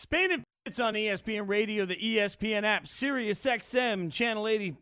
Spain and Fitz on ESPN Radio, the ESPN app, Sirius XM, Channel 80,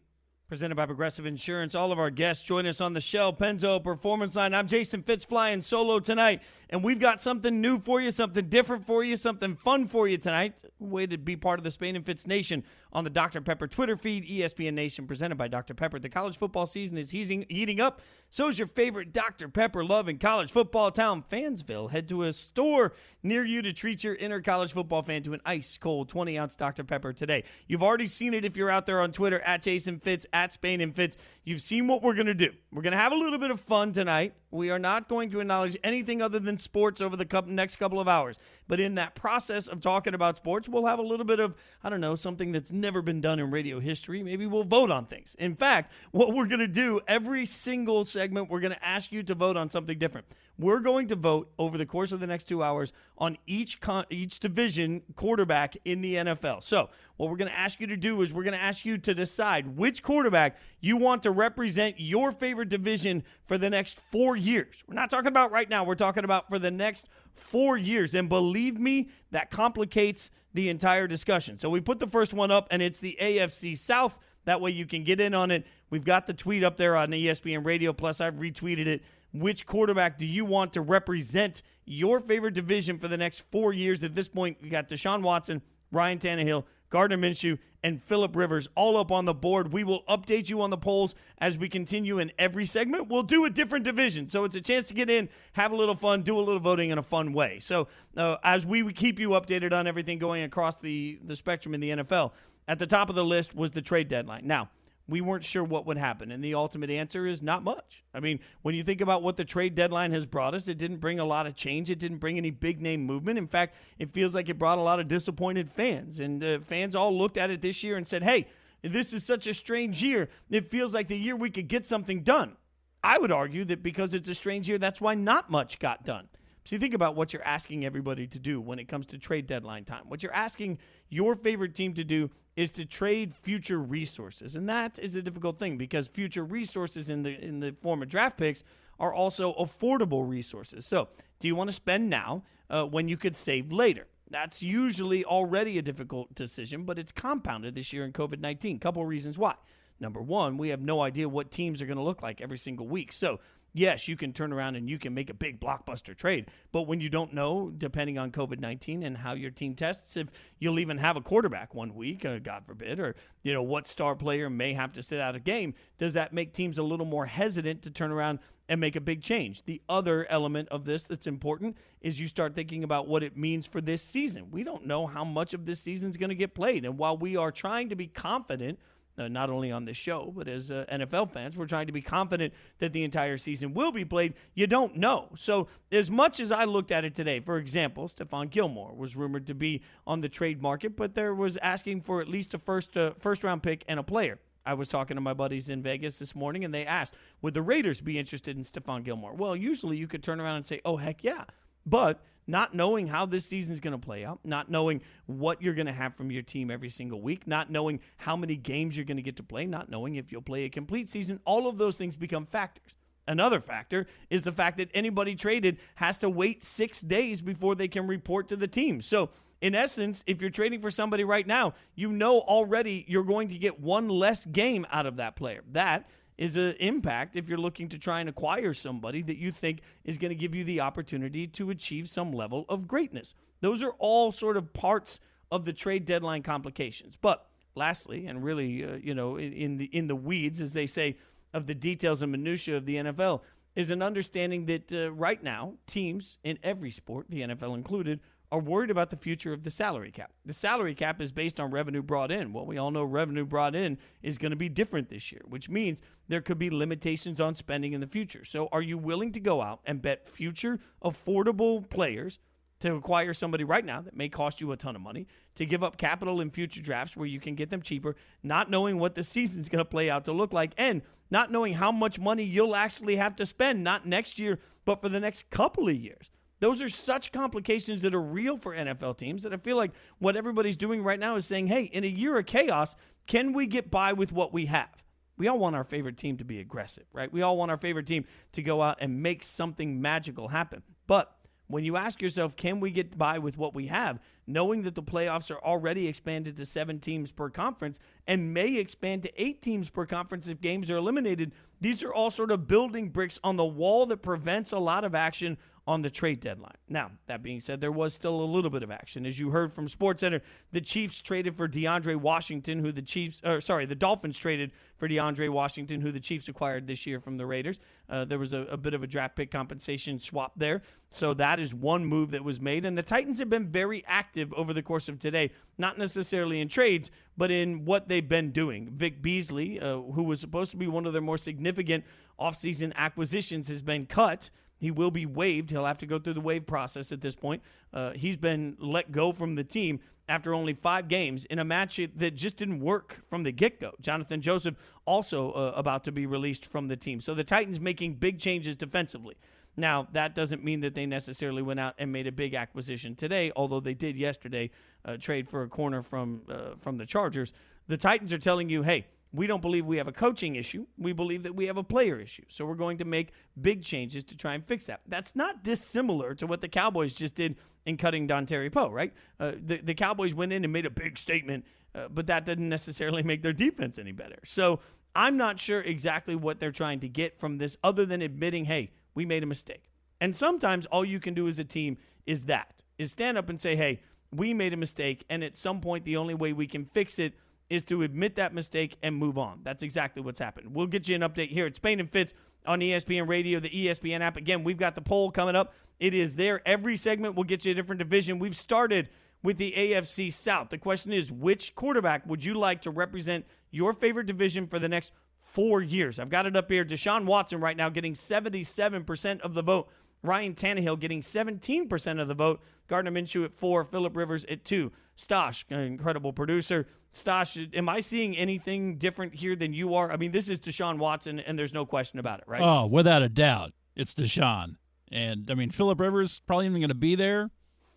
presented by Progressive Insurance. All of our guests join us on the Shell Pennzoil Performance Line. I'm Jason Fitz flying solo tonight, and we've got something new for you, something different for you, something fun for you tonight. Way to be part of the Spain and Fitz Nation on the Dr. Pepper Twitter feed, ESPN Nation, presented by Dr. Pepper. The college football season is heating, heating up. So is your favorite Dr. Pepper love in college football town, Fansville. Head to a store near you to treat your inner college football fan to an ice cold 20 ounce Dr. Pepper today. You've already seen it if you're out there on Twitter at Jason Fitz, at Spain and Fitz. You've seen what we're going to do. We're going to have a little bit of fun tonight. We are not going to acknowledge anything other than sports over the next couple of hours. But in that process of talking about sports, we'll have a little bit of, I don't know, something that's never been done in radio history. Maybe we'll vote on things. In fact, what we're going to do every single segment, we're going to ask you to vote on something different. We're going to vote over the course of the next two hours on each con- each division quarterback in the NFL. So, what we're going to ask you to do is we're going to ask you to decide which quarterback you want to represent your favorite division for the next four years. We're not talking about right now. We're talking about for the next four years. And believe me, that complicates the entire discussion. So we put the first one up, and it's the AFC South. That way you can get in on it. We've got the tweet up there on ESPN Radio. Plus, I've retweeted it. Which quarterback do you want to represent your favorite division for the next four years? At this point, we got Deshaun Watson, Ryan Tannehill, Gardner Minshew, and Philip Rivers all up on the board. We will update you on the polls as we continue in every segment. We'll do a different division. So it's a chance to get in, have a little fun, do a little voting in a fun way. So uh, as we keep you updated on everything going across the, the spectrum in the NFL, at the top of the list was the trade deadline. Now, we weren't sure what would happen. And the ultimate answer is not much. I mean, when you think about what the trade deadline has brought us, it didn't bring a lot of change. It didn't bring any big name movement. In fact, it feels like it brought a lot of disappointed fans. And uh, fans all looked at it this year and said, hey, this is such a strange year. It feels like the year we could get something done. I would argue that because it's a strange year, that's why not much got done. So you think about what you're asking everybody to do when it comes to trade deadline time. What you're asking your favorite team to do is to trade future resources. And that is a difficult thing because future resources in the in the form of draft picks are also affordable resources. So, do you want to spend now uh, when you could save later? That's usually already a difficult decision, but it's compounded this year in COVID 19. Couple reasons why. Number one, we have no idea what teams are going to look like every single week. So yes, you can turn around and you can make a big blockbuster trade. But when you don't know, depending on COVID 19 and how your team tests, if you'll even have a quarterback one week, uh, God forbid, or, you know, what star player may have to sit out a game, does that make teams a little more hesitant to turn around and make a big change? The other element of this that's important is you start thinking about what it means for this season. We don't know how much of this season is going to get played. And while we are trying to be confident, uh, not only on this show, but as uh, NFL fans, we're trying to be confident that the entire season will be played. You don't know. So, as much as I looked at it today, for example, Stephon Gilmore was rumored to be on the trade market, but there was asking for at least a first uh, first round pick and a player. I was talking to my buddies in Vegas this morning, and they asked, "Would the Raiders be interested in Stephon Gilmore?" Well, usually you could turn around and say, "Oh heck yeah," but not knowing how this season is going to play out, not knowing what you're going to have from your team every single week, not knowing how many games you're going to get to play, not knowing if you'll play a complete season, all of those things become factors. Another factor is the fact that anybody traded has to wait six days before they can report to the team. So, in essence, if you're trading for somebody right now, you know already you're going to get one less game out of that player. That is an impact if you're looking to try and acquire somebody that you think is going to give you the opportunity to achieve some level of greatness. Those are all sort of parts of the trade deadline complications. But lastly, and really, uh, you know, in, the in the weeds, as they say, of the details and minutia of the NFL, is an understanding that uh, right now teams in every sport, the NFL included, are worried about the future of the salary cap. The salary cap is based on revenue brought in. Well, we all know revenue brought in is going to be different this year, which means there could be limitations on spending in the future. So, are you willing to go out and bet future affordable players to acquire somebody right now that may cost you a ton of money, to give up capital in future drafts where you can get them cheaper, not knowing what the season's going to play out to look like, and not knowing how much money you'll actually have to spend, not next year, but for the next couple of years? Those are such complications that are real for NFL teams that I feel like what everybody's doing right now is saying, hey, in a year of chaos, can we get by with what we have? We all want our favorite team to be aggressive, right? We all want our favorite team to go out and make something magical happen. But when you ask yourself, can we get by with what we have? Knowing that the playoffs are already expanded to seven teams per conference and may expand to eight teams per conference if games are eliminated. These are all sort of building bricks on the wall that prevents a lot of action on the trade deadline. Now, that being said, there was still a little bit of action. As you heard from SportsCenter, the Chiefs traded for DeAndre Washington, who the Chiefs, or sorry, the Dolphins traded for DeAndre Washington, who the Chiefs acquired this year from the Raiders. Uh, there was a, a bit of a draft pick compensation swap there. So that is one move that was made. And the Titans have been very active over the course of today, not necessarily in trades, but in what they've been doing. Vic Beasley, uh, who was supposed to be one of their more significant offseason acquisitions, has been cut. He will be waived. He'll have to go through the waive process at this point. Uh, he's been let go from the team after only five games in a match that just didn't work from the get go. Jonathan Joseph also uh, about to be released from the team. So the Titans making big changes defensively. Now, that doesn't mean that they necessarily went out and made a big acquisition today, although they did yesterday uh, trade for a corner from uh, from the Chargers. The Titans are telling you, hey, we don't believe we have a coaching issue. We believe that we have a player issue. So we're going to make big changes to try and fix that. That's not dissimilar to what the Cowboys just did in cutting Dontari Poe, right? Uh, the, the Cowboys went in and made a big statement, uh, but that didn't necessarily make their defense any better. So I'm not sure exactly what they're trying to get from this other than admitting, hey, we made a mistake. And sometimes all you can do as a team is that, is stand up and say, hey, we made a mistake. And at some point, the only way we can fix it – is to admit that mistake and move on. That's exactly what's happened. We'll get you an update here at Spain and Fitz on ESPN Radio, the ESPN app. Again, we've got the poll coming up. It is there. Every segment will get you a different division. We've started with the AFC South. The question is, which quarterback would you like to represent your favorite division for the next four years? I've got it up here. Deshaun Watson right now getting 77% of the vote. Ryan Tannehill getting 17% of the vote. Gardner Minshew at four. Philip Rivers at two. Stosh, an incredible producer. Stosh, am I seeing anything different here than you are? I mean, this is Deshaun Watson, and there's no question about it, right? Oh, without a doubt, it's Deshaun. And I mean, Philip Rivers probably even going to be there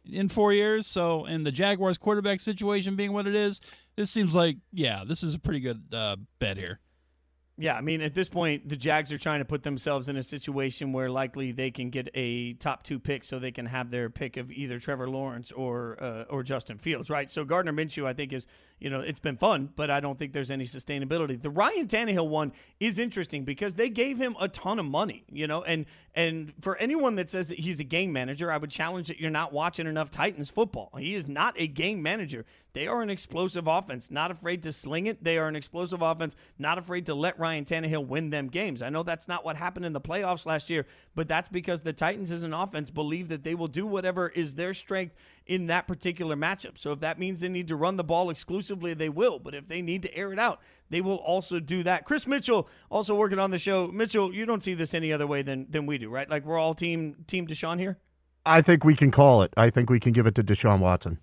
in four years. So, and the Jaguars quarterback situation being what it is, this seems like, yeah, this is a pretty good uh, bet here. Yeah, I mean, at this point, the Jags are trying to put themselves in a situation where likely they can get a top two pick, so they can have their pick of either Trevor Lawrence or uh, or Justin Fields, right? So Gardner Minshew, I think, is you know it's been fun, but I don't think there's any sustainability. The Ryan Tannehill one is interesting because they gave him a ton of money, you know, and and for anyone that says that he's a game manager, I would challenge that you're not watching enough Titans football. He is not a game manager. They are an explosive offense, not afraid to sling it. They are an explosive offense, not afraid to let Ryan Tannehill win them games. I know that's not what happened in the playoffs last year, but that's because the Titans as an offense believe that they will do whatever is their strength in that particular matchup. So if that means they need to run the ball exclusively, they will. But if they need to air it out, they will also do that. Chris Mitchell also working on the show. Mitchell, you don't see this any other way than than we do, right? Like we're all team team Deshaun here. I think we can call it. I think we can give it to Deshaun Watson.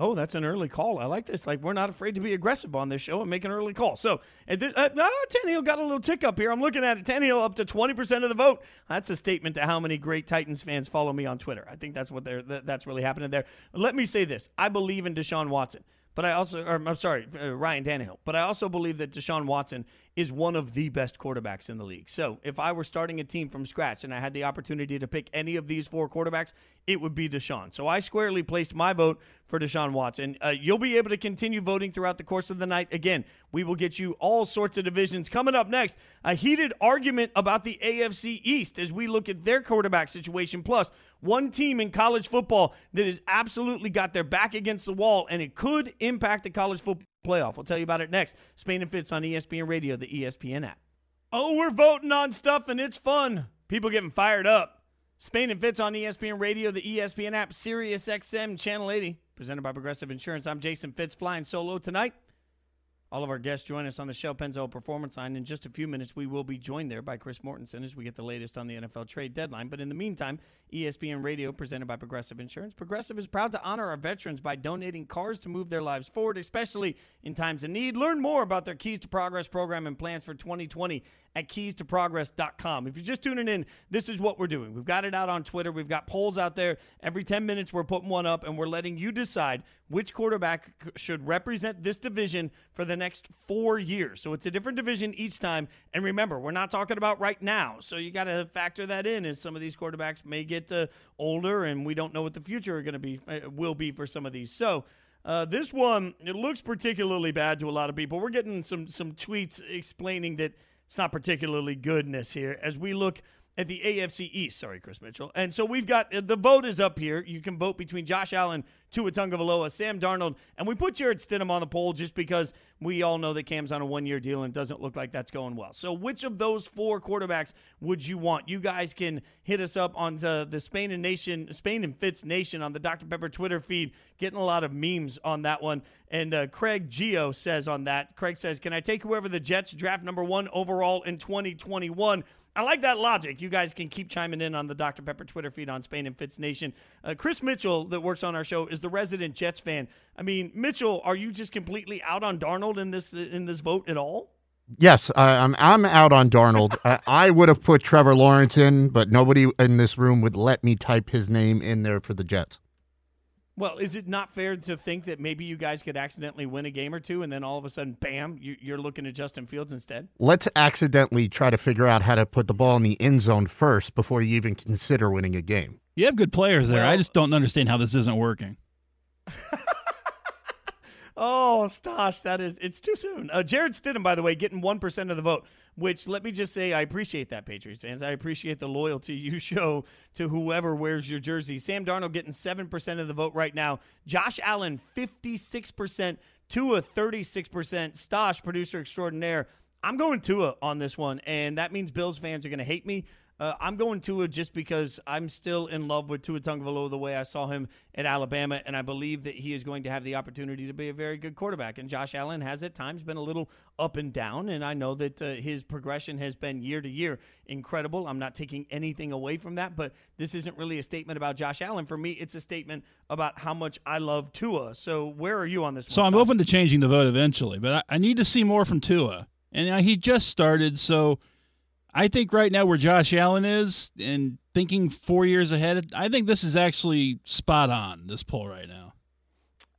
Oh, that's an early call. I like this. Like we're not afraid to be aggressive on this show and make an early call. So, and uh, oh, Tannehill got a little tick up here. I'm looking at it. Tannehill up to 20% of the vote. That's a statement to how many great Titans fans follow me on Twitter. I think that's what they're that's really happening there. Let me say this: I believe in Deshaun Watson. But I also, I'm sorry, uh, Ryan Tannehill. But I also believe that Deshaun Watson is one of the best quarterbacks in the league. So if I were starting a team from scratch and I had the opportunity to pick any of these four quarterbacks, it would be Deshaun. So I squarely placed my vote for Deshaun Watson. Uh, you'll be able to continue voting throughout the course of the night. Again, we will get you all sorts of divisions. Coming up next, a heated argument about the AFC East as we look at their quarterback situation. Plus, one team in college football that has absolutely got their back against the wall, and it could impact the college football playoff. We'll tell you about it next. Spain and Fitz on ESPN Radio, the ESPN app. Oh, we're voting on stuff, and it's fun. People getting fired up. Spain and Fitz on ESPN Radio, the ESPN app, Sirius XM, Channel 80, presented by Progressive Insurance. I'm Jason Fitz, flying solo tonight. All of our guests join us on the Shell Pennzoil Performance Line. In just a few minutes, we will be joined there by Chris Mortensen as we get the latest on the NFL trade deadline. But in the meantime, ESPN Radio, presented by Progressive Insurance. Progressive is proud to honor our veterans by donating cars to move their lives forward, especially in times of need. Learn more about their Keys to Progress program and plans for 2020 at keystoprogress.com. If you're just tuning in, this is what we're doing. We've got it out on Twitter. We've got polls out there. Every 10 minutes, we're putting one up, and we're letting you decide which quarterback should represent this division for the next four years. So it's a different division each time. And remember, we're not talking about right now. So you got to factor that in as some of these quarterbacks may get uh, older and we don't know what the future are going to be uh, will be for some of these. So uh, this one it looks particularly bad to a lot of people. We're getting some some tweets explaining that it's not particularly goodness here. As we look at the AFC East. Sorry, Chris Mitchell. And so we've got the vote is up here. You can vote between Josh Allen, Tua Tagovailoa, Sam Darnold, and we put Jarrett Stidham on the poll just because we all know that Cam's on a one-year deal and it doesn't look like that's going well. So which of those four quarterbacks would you want? You guys can hit us up on the, the Spain and Nation, Spain and Fitz Nation on the Dr Pepper Twitter feed. Getting a lot of memes on that one. And uh, Craig Geo says on that. Craig says, "Can I take whoever the Jets draft number one overall in 2021?" I like that logic. You guys can keep chiming in on the Dr. Pepper Twitter feed on Spain and Fitz Nation. Uh, Chris Mitchell, that works on our show, is the resident Jets fan. I mean, Mitchell, are you just completely out on Darnold in this in this vote at all? Yes, I'm. I'm out on Darnold. I, I would have put Trevor Lawrence in, but nobody in this room would let me type his name in there for the Jets. Well, is it not fair to think that maybe you guys could accidentally win a game or two, and then all of a sudden, bam, you, are looking at Justin Fields instead? Let's accidentally try to figure out how to put the ball in the end zone first before you even consider winning a game. You have good players there. Well, I just don't understand how this isn't working. oh, Stosh, that is it's too soon. Uh, Jarrett Stidham, by the way, getting one percent of the vote which let me just say I appreciate that, Patriots fans. I appreciate the loyalty you show to whoever wears your jersey. Sam Darnold getting 7% of the vote right now. Josh Allen, 56%. Tua, 36%. Stosh, producer extraordinaire. I'm going Tua on this one, and that means Bills fans are going to hate me. Uh, I'm going Tua just because I'm still in love with Tua Tagovailoa the way I saw him at Alabama, and I believe that he is going to have the opportunity to be a very good quarterback. And Josh Allen has at times been a little up and down, and I know that uh, his progression has been year to year incredible. I'm not taking anything away from that, but this isn't really a statement about Josh Allen. For me, it's a statement about how much I love Tua. So where are you on this? So one, I'm open to changing the vote eventually, but I, I need to see more from Tua, and uh, he just started, so I think right now where Josh Allen is and thinking four years ahead, I think this is actually spot on, this poll right now.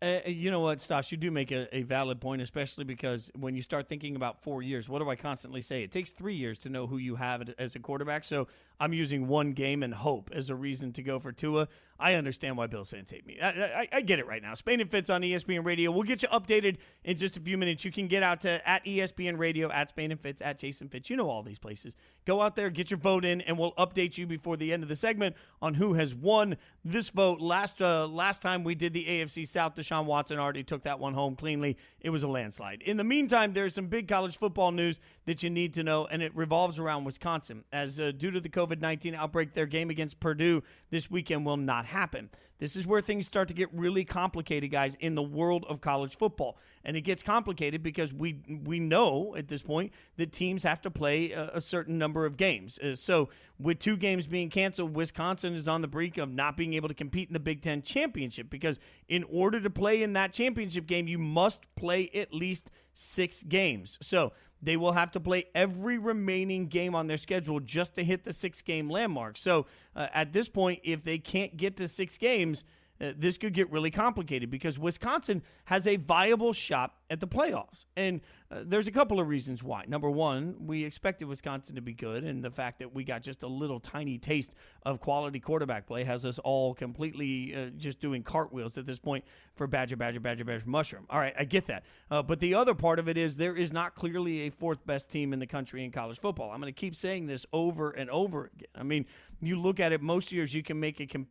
Uh, you know what, Stosh, you do make a, a, valid point, especially because when you start thinking about four years, what do I constantly say? It takes three years to know who you have as a quarterback. So I'm using one game and hope as a reason to go for Tua. I understand why Bills fans hate me. I, I, I, get it right now. Spain and Fitz on ESPN Radio. We'll get you updated in just a few minutes. You can get out to at ESPN Radio, at Spain and Fitz, at Jason Fitz. You know all these places. Go out there, get your vote in, and we'll update you before the end of the segment on who has won this vote. Last uh, last time we did the AFC South, Deshaun Watson already took that one home cleanly. It was a landslide. In the meantime, there's some big college football news that you need to know, and it revolves around Wisconsin. As uh, due to the COVID 19 outbreak, their game against Purdue this weekend will not happen. This is where things start to get really complicated, guys, in the world of college football. And it gets complicated because we we know at this point that teams have to play a, a certain number of games. Uh, so with two games being canceled, Wisconsin is on the brink of not being able to compete in the Big Ten championship because in order to play in that championship game, you must play at least six games. So they will have to play every remaining game on their schedule just to hit the six game landmark. So uh, at this point, if they can't get to six games, uh, this could get really complicated because Wisconsin has a viable shot at the playoffs. And uh, there's a couple of reasons why. Number one, we expected Wisconsin to be good, and the fact that we got just a little tiny taste of quality quarterback play has us all completely uh, just doing cartwheels at this point for Badger, Badger, Badger, Badger, Mushroom. All right, I get that. Uh, but the other part of it is there is not clearly a fourth best team in the country in college football. I'm going to keep saying this over and over again. I mean, you look at it, most years you can make a comp-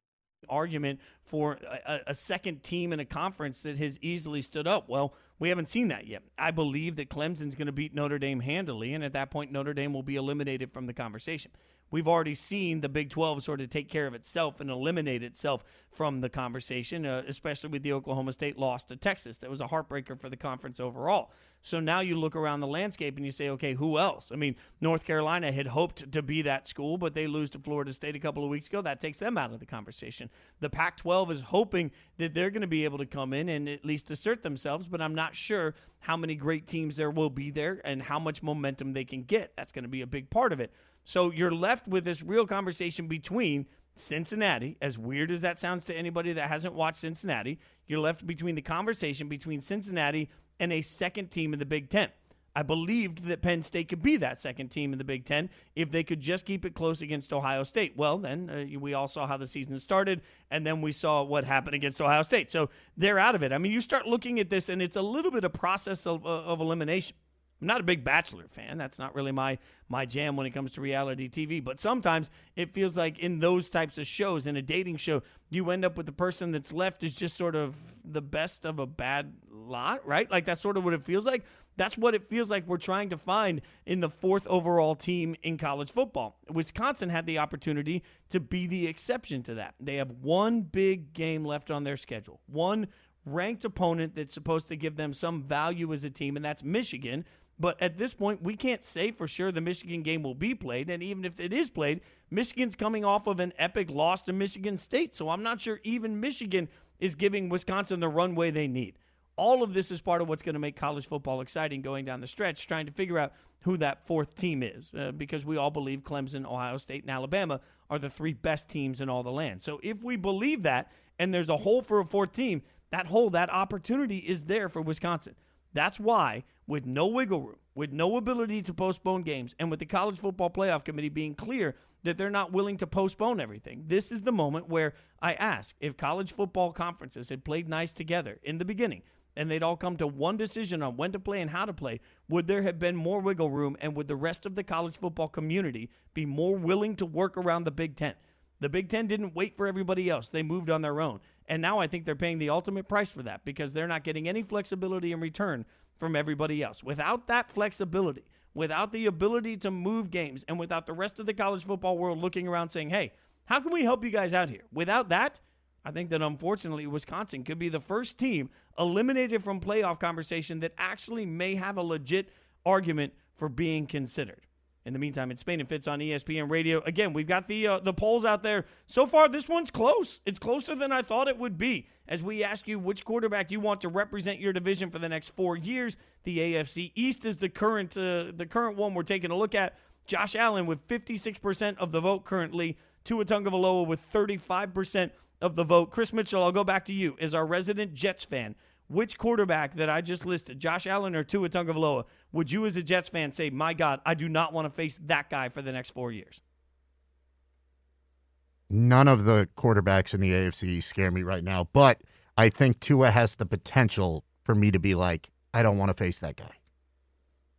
argument for a, a, second team in a conference that has easily stood up. Well, we haven't seen that yet. I believe that Clemson's going to beat Notre Dame handily, and at that point, Notre Dame will be eliminated from the conversation. We've already seen the Big 12 sort of take care of itself and eliminate itself from the conversation, uh, especially with the Oklahoma State loss to Texas. That was a heartbreaker for the conference overall. So now you look around the landscape and you say, okay, who else? I mean, North Carolina had hoped to be that school, but they lose to Florida State a couple of weeks ago. That takes them out of the conversation. The Pac 12 is hoping that they're going to be able to come in and at least assert themselves, but I'm not sure how many great teams there will be there and how much momentum they can get. That's going to be a big part of it. So you're left with this real conversation between Cincinnati, as weird as that sounds to anybody that hasn't watched Cincinnati, you're left between the conversation between Cincinnati and a second team in the Big Ten. I believed that Penn State could be that second team in the Big Ten if they could just keep it close against Ohio State. Well, then uh, we all saw how the season started, and then we saw what happened against Ohio State. So they're out of it. I mean, you start looking at this, and it's a little bit of process of, uh, of elimination. I'm not a big Bachelor fan. That's not really my my jam when it comes to reality TV. But sometimes it feels like in those types of shows, in a dating show, you end up with the person that's left is just sort of the best of a bad lot, right? Like that's sort of what it feels like. That's what it feels like we're trying to find in the fourth overall team in college football. Wisconsin had the opportunity to be the exception to that. They have one big game left on their schedule, one ranked opponent that's supposed to give them some value as a team, and that's Michigan. But at this point, we can't say for sure the Michigan game will be played. And even if it is played, Michigan's coming off of an epic loss to Michigan State. So I'm not sure even Michigan is giving Wisconsin the runway they need. All of this is part of what's going to make college football exciting going down the stretch, trying to figure out who that fourth team is, uh, because we all believe Clemson, Ohio State, and Alabama are the three best teams in all the land. So if we believe that and there's a hole for a fourth team, that hole, that opportunity is there for Wisconsin. That's why, with no wiggle room, with no ability to postpone games, and with the College Football Playoff Committee being clear that they're not willing to postpone everything, this is the moment where I ask if college football conferences had played nice together in the beginning and they'd all come to one decision on when to play and how to play, would there have been more wiggle room and would the rest of the college football community be more willing to work around the Big Ten? The Big Ten didn't wait for everybody else. They moved on their own. And now I think they're paying the ultimate price for that because they're not getting any flexibility in return from everybody else. Without that flexibility, without the ability to move games, and without the rest of the college football world looking around saying, hey, how can we help you guys out here? Without that, I think that unfortunately Wisconsin could be the first team eliminated from playoff conversation that actually may have a legit argument for being considered. In the meantime, it's Spain and Fitz on ESPN Radio. Again, we've got the uh, the polls out there. So far, this one's close. It's closer than I thought it would be. As we ask you which quarterback you want to represent your division for the next four years, the AFC East is the current uh, the current one we're taking a look at. Josh Allen with 56% of the vote currently. Tua Tagovailoa with 35% of the vote. Chris Mitchell, I'll go back to you as our resident Jets fan which quarterback that I just listed, Josh Allen or Tua Tagovailoa, would you as a Jets fan say, "My God, I do not want to face that guy for the next four years"? None of the quarterbacks in the AFC scare me right now, but I think Tua has the potential for me to be like, I don't want to face that guy.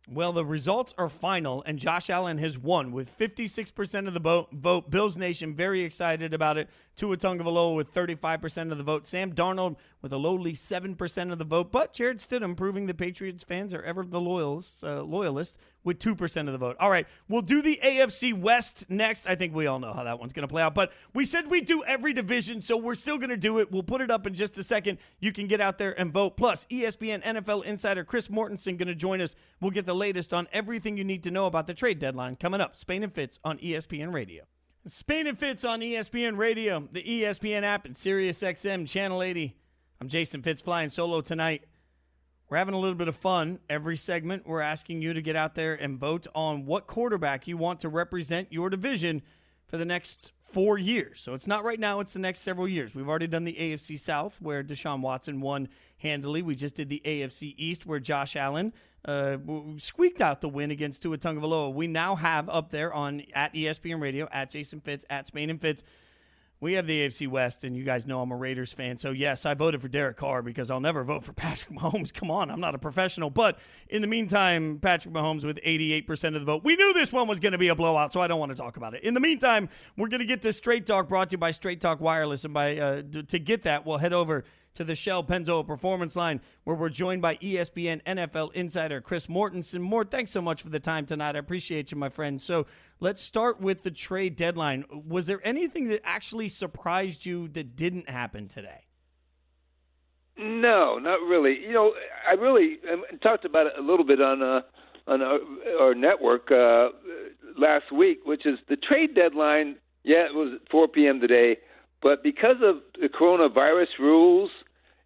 Well, the results are final, and Josh Allen has won with 56% of the vote. vote. Bills Nation very excited about it. Tua Tagovailoa with 35% of the vote. Sam Darnold with a lowly 7% of the vote. But Jarrett Stidham proving the Patriots fans are ever the loyalists, uh, loyalists with 2% of the vote. All right, we'll do the AFC West next. I think we all know how that one's going to play out. But we said we'd do every division, so we're still going to do it. We'll put it up in just a second. You can get out there and vote. Plus, ESPN NFL insider Chris Mortensen going to join us. We'll get the latest on everything you need to know about the trade deadline coming up. Spain and Fitz on ESPN Radio. Spain and Fitz on ESPN Radio, the ESPN app, and SiriusXM Channel 80. I'm Jason Fitz flying solo tonight. We're having a little bit of fun. Every segment, we're asking you to get out there and vote on what quarterback you want to represent your division for the next four years. So it's not right now, it's the next several years. We've already done the AFC South, where Deshaun Watson won handily. We just did the AFC East, where Josh Allen uh, squeaked out the win against Tua Tagovailoa. We now have up there on at ESPN Radio, at Jason Fitz, at Spain and Fitz, we have the AFC West, and you guys know I'm a Raiders fan. So, yes, I voted for Derek Carr because I'll never vote for Patrick Mahomes. Come on, I'm not a professional. But in the meantime, Patrick Mahomes with 88% of the vote. We knew this one was going to be a blowout, so I don't want to talk about it. In the meantime, we're going to get to Straight Talk brought to you by Straight Talk Wireless. And by uh, to get that, we'll head over to the Shell Pennzoil Performance Line, where we're joined by ESPN NFL insider Chris Mortensen. Mort, thanks so much for the time tonight. I appreciate you, my friend. So let's start with the trade deadline. Was there anything that actually surprised you that didn't happen today? No, not really. You know, I really I talked about it a little bit on uh, on our, our network uh, last week, which is the trade deadline. Yeah, it was 4 p.m. today but because of the coronavirus rules,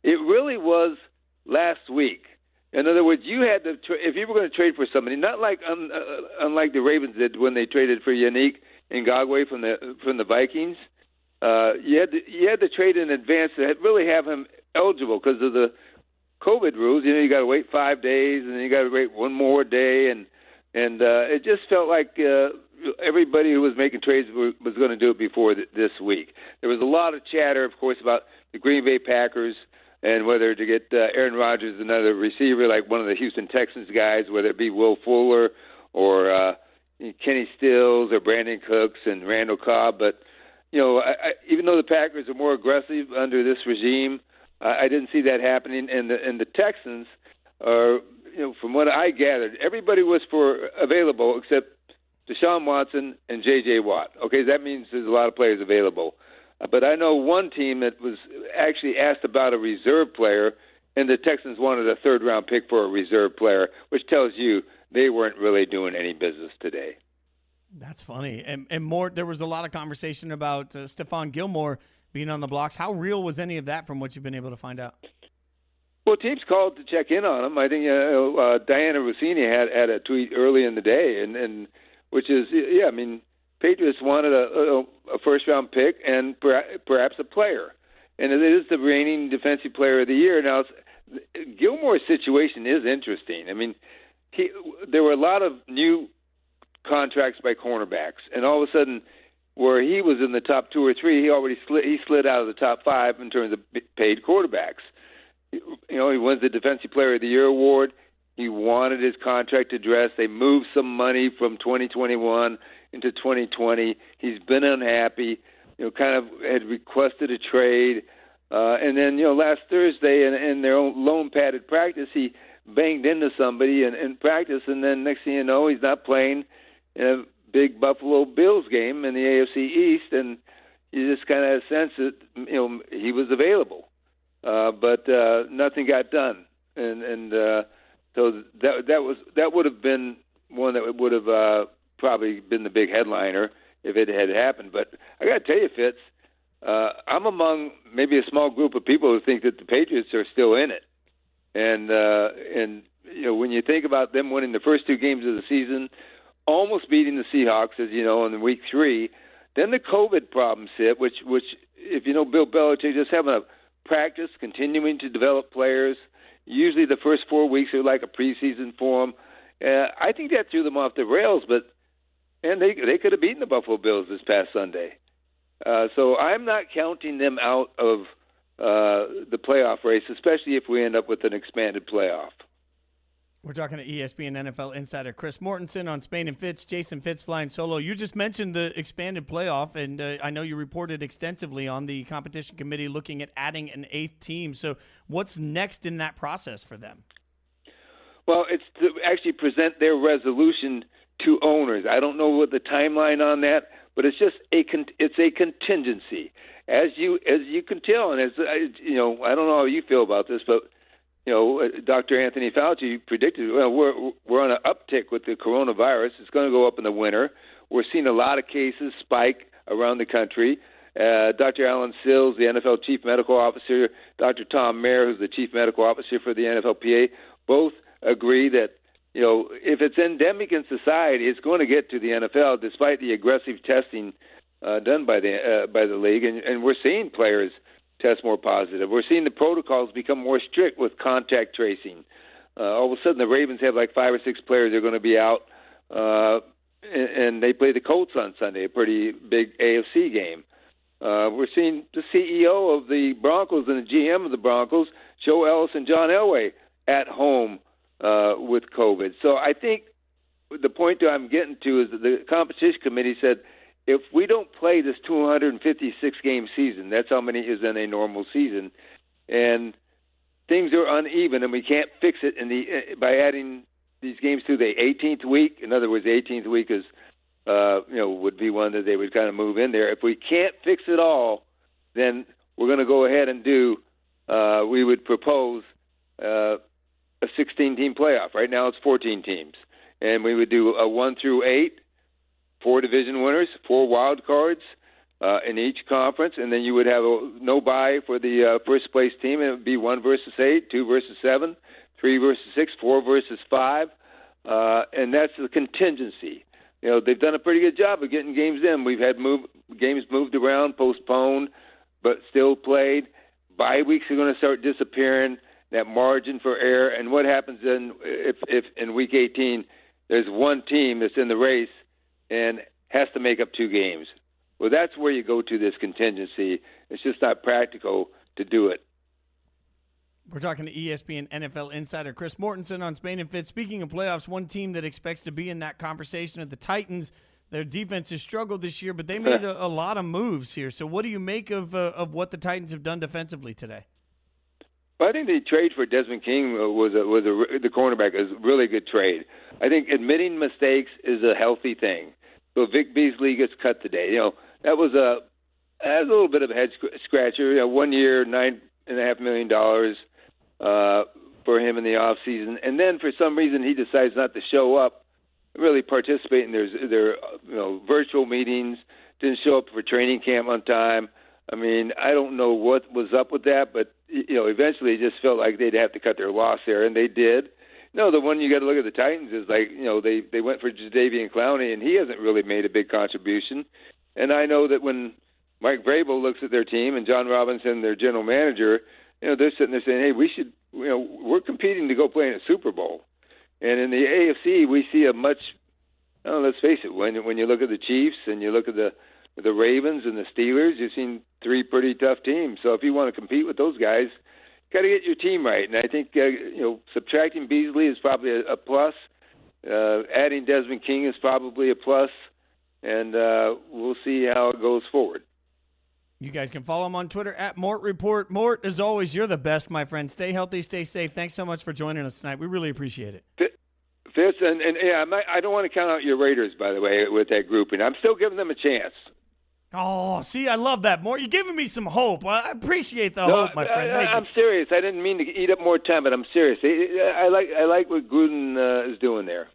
it really was last week. In other words, you had to tra- if you were going to trade for somebody, not like un- uh, unlike the Ravens did when they traded for Yannick Ngakoue from the from the Vikings. uh, you had to, you had to trade in advance to really have him eligible because of the COVID rules. You know, you got to wait five days, and then you got to wait one more day, and and uh, it just felt like uh, everybody who was making trades was going to do it before th- this week. There was a lot of chatter, of course, about the Green Bay Packers and whether to get uh, Aaron Rodgers another receiver like one of the Houston Texans guys, whether it be Will Fuller or uh, Kenny Stills or Brandin Cooks and Randall Cobb. But you know, I, I, even though the Packers are more aggressive under this regime, I, I didn't see that happening. And the and the Texans are, you know, from what I gathered, everybody was for available except Deshaun Watson and J.J. Watt. Okay, that means there's a lot of players available. But I know one team that was actually asked about a reserve player, and the Texans wanted a third round pick for a reserve player, which tells you they weren't really doing any business today. That's funny. And and more there was a lot of conversation about uh, Stephon Gilmore being on the blocks. How real was any of that from what you've been able to find out? Well, teams called to check in on him. I think uh, uh, Dianna Russini had had a tweet early in the day, and and which is yeah, I mean Patriots wanted a, a, a first round pick and perhaps a player, and it is the reigning defensive player of the year. Now, Gilmore's situation is interesting. I mean, he there were a lot of new contracts by cornerbacks, and all of a sudden, where he was in the top two or three, he already slid he slid out of the top five in terms of paid quarterbacks. You know, he wins the Defensive Player of the Year award. He wanted his contract addressed. They moved some money from 2021 into 2020. He's been unhappy. You know, kind of had requested a trade, uh, and then you know last Thursday in, in their own lone padded practice, he banged into somebody in, in practice, and then next thing you know, he's not playing in a big Buffalo Bills game in the AFC East, and you just kind of sense that you know he was available, uh, but uh, nothing got done, and and uh, so that that was that would have been one that would have uh, probably been the big headliner if it had happened. But I got to tell you, Fitz, uh, I'm among maybe a small group of people who think that the Patriots are still in it, and uh, and you know when you think about them winning the first two games of the season, almost beating the Seahawks, as you know, in week three, then the COVID problems hit, which which if you know Bill Belichick, just having a practice, continuing to develop players. Usually, the first four weeks are like a preseason for them. Uh, I think that threw them off the rails, but and they they could have beaten the Buffalo Bills this past Sunday. Uh, so I'm not counting them out of uh, the playoff race, especially if we end up with an expanded playoff. We're talking to ESPN NFL insider Chris Mortensen on Spain and Fitz. Jason Fitz flying solo. You just mentioned the expanded playoff, and uh, I know you reported extensively on the competition committee looking at adding an eighth team. So, what's next in that process for them? Well, it's to actually present their resolution to owners. I don't know what the timeline on that, but it's just a con- it's a contingency. As you as you can tell, and as you know, I don't know how you feel about this, but you know, uh, Dr. Anthony Fauci predicted well, we're we're on an uptick with the coronavirus. It's going to go up in the winter. We're seeing a lot of cases spike around the country. Uh, Dr. Allen Sills, the NFL Chief Medical Officer, Dr. Thom Mayer, who's the Chief Medical Officer for the NFLPA, both agree that you know, if it's endemic in society, it's going to get to the NFL, despite the aggressive testing uh, done by the uh, by the league, and, and we're seeing players test more positive. We're seeing the protocols become more strict with contact tracing. Uh, all of a sudden, the Ravens have like five or six players that are going to be out, uh, and, and they play the Colts on Sunday, a pretty big AFC game. Uh, we're seeing the CEO of the Broncos and the GM of the Broncos, Joe Ellis and John Elway, at home uh, with COVID. So I think the point that I'm getting to is that the competition committee said if we don't play this 256 game season, that's how many is in a normal season, and things are uneven, and we can't fix it in the uh, by adding these games to the 18th week. In other words, the 18th week is uh, you know would be one that they would kind of move in there. If we can't fix it all, then we're going to go ahead and do. Uh, we would propose uh, a 16 team playoff. Right now it's 14 teams. And we would do a 1 through 8, four division winners, four wild cards uh, in each conference, and then you would have a no bye for the uh, first place team. And it would be 1 versus 8, 2 versus 7, 3 versus 6, 4 versus 5. Uh, and that's the contingency. you know they've done a pretty good job of getting games in. We've had move games moved around, postponed, but still played. Bye weeks are going to start disappearing. That margin for error, and what happens then if if in week 18 there's one team that's in the race and has to make up two games. Well, that's where you go to this contingency. It's just not practical to do it. We're talking to ESPN NFL insider Chris Mortensen on Spain and Fitz. Speaking of playoffs, one team that expects to be in that conversation are the Titans. Their defense has struggled this year, but they made a, a lot of moves here. So, what do you make of uh, of what the Titans have done defensively today? Well, I think the trade for Desmond King was a, was a, the cornerback is a really good trade. I think admitting mistakes is a healthy thing. So Vic Beasley gets cut today. You know that was a that was a little bit of a head scratcher. You know, one year, nine and a half million dollars uh, for him in the off season, and then for some reason he decides not to show up, really participate in their their you know virtual meetings. Didn't show up for training camp on time. I mean, I don't know what was up with that, but you know, eventually it just felt like they'd have to cut their loss there, and they did. No, the one you got to look at the Titans is like you know they they went for Jadeveon Clowney, and he hasn't really made a big contribution. And I know that when Mike Vrabel looks at their team and Jon Robinson, their general manager, you know, they're sitting there saying, "Hey, we should, you know, we're competing to go play in a Super Bowl." And in the AFC, we see a much, oh, let's face it, when when you look at the Chiefs and you look at the the Ravens and the Steelers, you've seen three pretty tough teams. So if you want to compete with those guys, got to get your team right. And I think uh, you know, subtracting Beasley is probably a, a plus. Uh, adding Desmond King is probably a plus. and uh, we'll see how it goes forward. You guys can follow him on Twitter at Mort Report. Mort, as always, you're the best, my friend. Stay healthy, stay safe. Thanks so much for joining us tonight. We really appreciate it. Fitz, and, and yeah, I don't want to count out your Raiders, by the way, with that grouping. I'm still giving them a chance. Oh, see, I love that, Mort. You're giving me some hope. I appreciate the no, hope, my friend. Thank I, am serious. I didn't mean to eat up more time, but I'm serious. I like I like what Gruden uh, is doing there.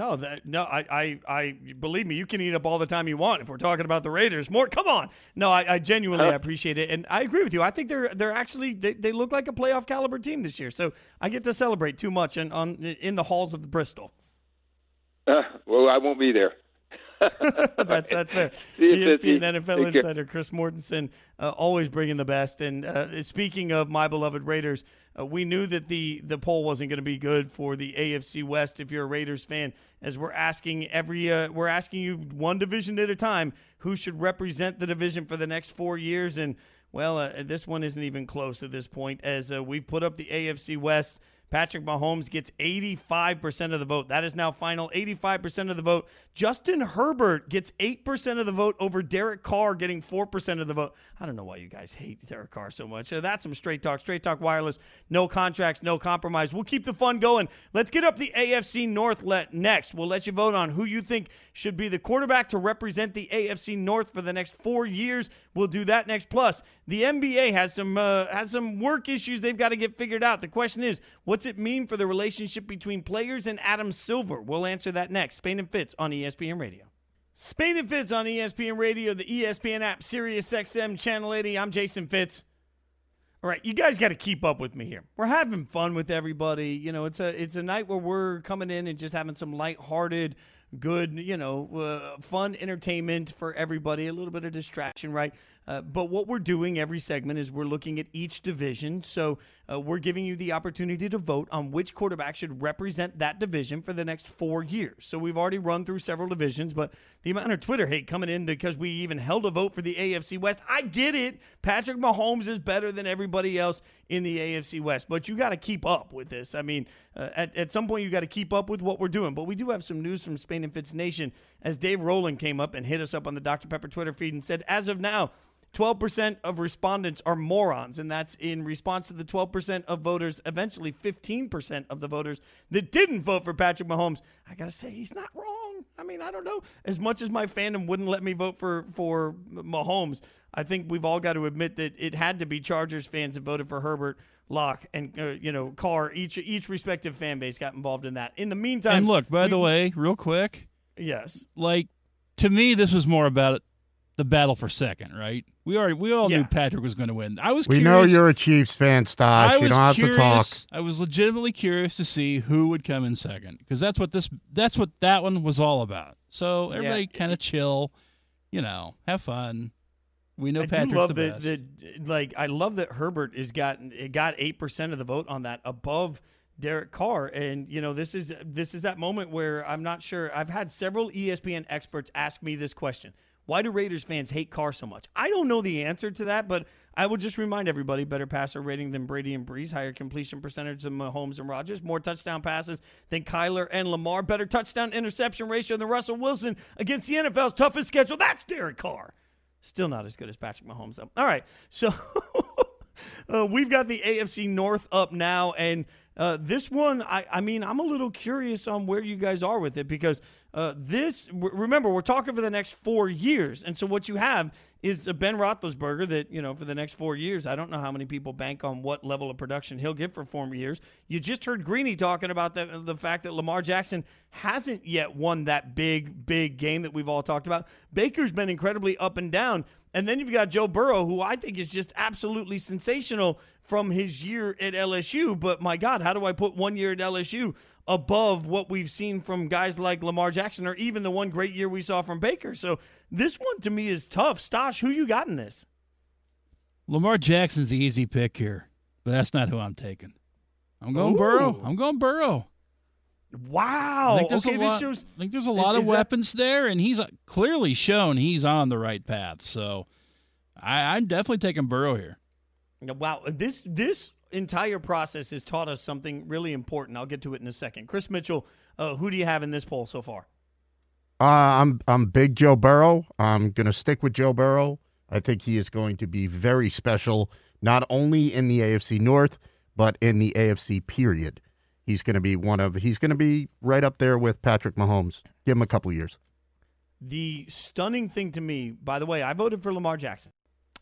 No, that, no, I, I, I, believe me, you can eat up all the time you want if we're talking about the Raiders. More, come on. No, I, I genuinely huh? appreciate it, and I agree with you. I think they're they're actually they, they look like a playoff caliber team this year. So I get to celebrate too much in, on in the halls of the Bristol. Uh, well, I won't be there. that's that's fair. ESPN NFL insider. Chris Mortensen uh, always bringing the best. And uh, speaking of my beloved Raiders, uh, we knew that the the poll wasn't going to be good for the AFC West. If you're a Raiders fan, as we're asking every uh, we're asking you one division at a time, who should represent the division for the next four years? And well, uh, this one isn't even close at this point. As uh, we put up the AFC West. Patrick Mahomes gets 85% of the vote. That is now final 85% of the vote. Justin Herbert gets 8% of the vote over Derek Carr getting 4% of the vote. I don't know why you guys hate Derek Carr so much. So that's some straight talk. Straight talk wireless. No contracts, no compromise. We'll keep the fun going. Let's get up the AFC North let next. We'll let you vote on who you think should be the quarterback to represent the AFC North for the next 4 years. We'll do that next. Plus, the NBA has some uh, has some work issues they've got to get figured out. The question is, what's it mean for the relationship between players and Adam Silver? We'll answer that next. Spain and Fitz on ESPN Radio. Spain and Fitz on ESPN Radio, the ESPN app, Sirius XM Channel 80. I'm Jason Fitz. All right, you guys got to keep up with me here. We're having fun with everybody. You know, it's a it's a night where we're coming in and just having some lighthearted, good, you know, uh, fun entertainment for everybody. A little bit of distraction, right? Uh, but what we're doing every segment is we're looking at each division. So uh, we're giving you the opportunity to vote on which quarterback should represent that division for the next four years. So we've already run through several divisions, but the amount of Twitter hate coming in because we even held a vote for the AFC West, I get it. Patrick Mahomes is better than everybody else in the AFC West, but you got to keep up with this. I mean, uh, at, at some point, you got to keep up with what we're doing. But we do have some news from Spain and Fitz Nation as Dave Rowland came up and hit us up on the Dr. Pepper Twitter feed and said, as of now, 12% of respondents are morons, and that's in response to the 12% of voters, eventually 15% of the voters that didn't vote for Patrick Mahomes. I got to say, he's not wrong. I mean, I don't know. As much as my fandom wouldn't let me vote for, for Mahomes, I think we've all got to admit that it had to be Chargers fans that voted for Herbert. Lock and uh, you know Carr. Each each respective fan base got involved in that. In the meantime, and look, by we, the way, real quick, yes, like to me, this was more about the battle for second, right? We already we all Yeah. knew Patrick was going to win. I was We curious, know you're a Chiefs fan, I Stosh. You don't have curious, to talk. I was legitimately curious to see who would come in second because that's what this that's what that one was all about. So everybody kind of chill, you know, have fun. We know I Patrick's love the that, best. that- like I love that Herbert is gotten it got eight percent of the vote on that above Derek Carr, and you know this is this is that moment where I'm not sure. I've had several ESPN experts ask me this question: Why do Raiders fans hate Carr so much? I don't know the answer to that, but I will just remind everybody: better passer rating than Brady and Brees, higher completion percentage than Mahomes and Rodgers, more touchdown passes than Kyler and Lamar, better touchdown interception ratio than Russell Wilson against the NFL's toughest schedule. That's Derek Carr. Still not as good as Patrick Mahomes, though. All right, so uh, we've got the AFC North up now, and uh, this one, I, I mean, I'm a little curious on where you guys are with it because uh, this, remember, we're talking for the next four years, and so what you have is a Ben Roethlisberger that you know for the next four years. I don't know how many people bank on what level of production he'll get for four years. You just heard Greeny talking about the the fact that Lamar Jackson hasn't yet won that big, big game that we've all talked about. Baker's been incredibly up and down. And then you've got Joe Burrow, who I think is just absolutely sensational from his year at LSU. But my God, how do I put one year at LSU above what we've seen from guys like Lamar Jackson or even the one great year we saw from Baker? So this one to me is tough. Stosh, who you got in this? Lamar Jackson's the easy pick here, but that's not who I'm taking. I'm going Burrow. I'm going Burrow. Wow. I think there's okay, a this lot. shows. I think there's a lot of is that- weapons there, and he's uh, clearly shown he's on the right path. So, I, I'm definitely taking Burrow here. Wow, this this entire process has taught us something really important. I'll get to it in a second. Chris Mitchell, uh, who do you have in this poll so far? Uh, I'm I'm big Joe Burrow. I'm gonna stick with Joe Burrow. I think he is going to be very special, not only in the AFC North, but in the AFC period. He's gonna be one of he's gonna be right up there with Patrick Mahomes. Give him a couple years. The stunning thing to me, by the way, I voted for Lamar Jackson,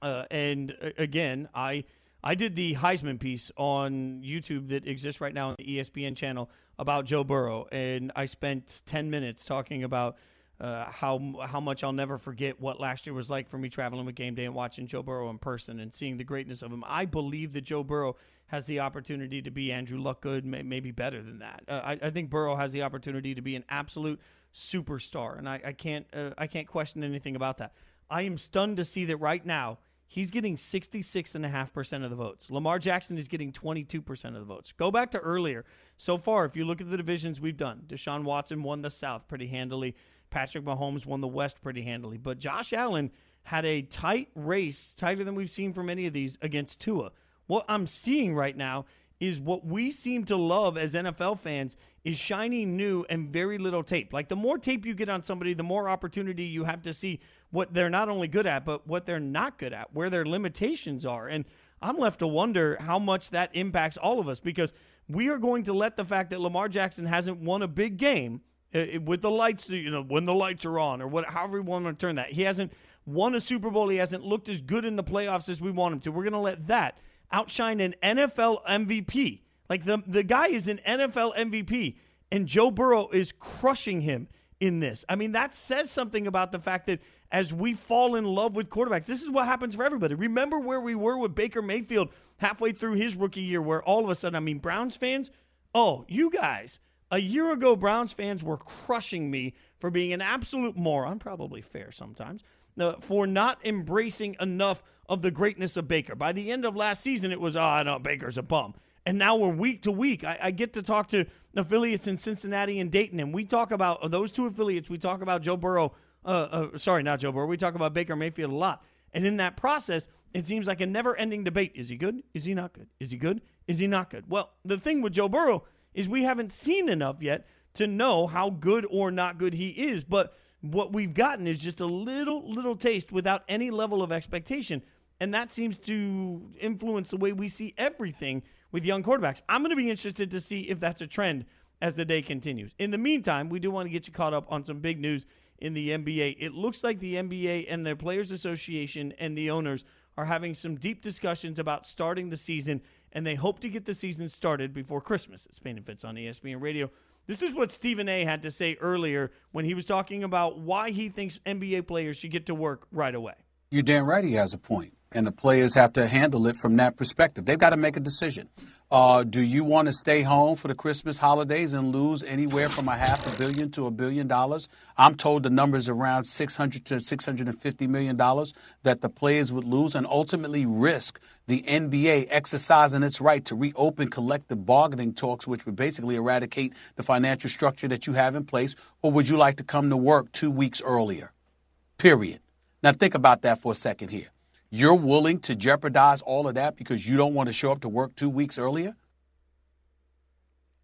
uh, and uh, again, I I did the Heisman piece on YouTube that exists right now on the ESPN channel about Joe Burrow, and I spent ten minutes talking about uh, how how much I'll never forget what last year was like for me traveling with Game Day and watching Joe Burrow in person and seeing the greatness of him. I believe that Joe Burrow has the opportunity to be Andrew Luck good, may, maybe better than that. Uh, I, I think Burrow has the opportunity to be an absolute superstar, and I, I can't uh, I can't question anything about that. I am stunned to see that right now he's getting 66.5% of the votes. Lamar Jackson is getting 22% of the votes. Go back to earlier. So far, if you look at the divisions we've done, Deshaun Watson won the South pretty handily. Patrick Mahomes won the West pretty handily. But Josh Allen had a tight race, tighter than we've seen from any of these, against Tua. What I'm seeing right now is what we seem to love as NFL fans is shiny new and very little tape. Like the more tape you get on somebody, the more opportunity you have to see what they're not only good at, but what they're not good at, where their limitations are. And I'm left to wonder how much that impacts all of us because we are going to let the fact that Lamar Jackson hasn't won a big game uh, with the lights, you know, when the lights are on or what, however we want to turn that. He hasn't won a Super Bowl. He hasn't looked as good in the playoffs as we want him to. We're going to let that outshine an NFL MVP. Like the the guy is an NFL MVP, and Joe Burrow is crushing him in this. I mean, that says something about the fact that as we fall in love with quarterbacks, this is what happens for everybody. Remember where we were with Baker Mayfield halfway through his rookie year, where all of a sudden, I mean, Browns fans, oh, you guys. A year ago, Browns fans were crushing me for being an absolute moron, probably fair sometimes, uh, for not embracing enough of the greatness of Baker. By the end of last season, it was, oh, no, Baker's a bum. And now we're week to week. I, I get to talk to affiliates in Cincinnati and Dayton, and we talk about uh, those two affiliates. We talk about Joe Burrow. Uh, uh, sorry, not Joe Burrow. We talk about Baker Mayfield a lot. And in that process, it seems like a never ending debate. Is he good? Is he not good? Is he good? Is he not good? Well, the thing with Joe Burrow is we haven't seen enough yet to know how good or not good he is. But what we've gotten is just a little, little taste without any level of expectation. And that seems to influence the way we see everything with young quarterbacks. I'm going to be interested to see if that's a trend as the day continues. In the meantime, we do want to get you caught up on some big news in the NBA. It looks like the NBA and their Players Association and the owners are having some deep discussions about starting the season and they hope to get the season started before Christmas. It's Spain and Fitz on ESPN Radio. This is what Stephen A had to say earlier when he was talking about why he thinks NBA players should get to work right away. You're damn right he has a point, and the players have to handle it from that perspective. They've got to make a decision. Uh, do you want to stay home for the Christmas holidays and lose anywhere from a half a billion to a billion dollars? I'm told the numbers are around 600 to 650 million dollars that the players would lose and ultimately risk the NBA exercising its right to reopen collective bargaining talks, which would basically eradicate the financial structure that you have in place. Or would you like to come to work two weeks earlier? Period. Now think about that for a second here you're willing to jeopardize all of that because you don't want to show up to work two weeks earlier?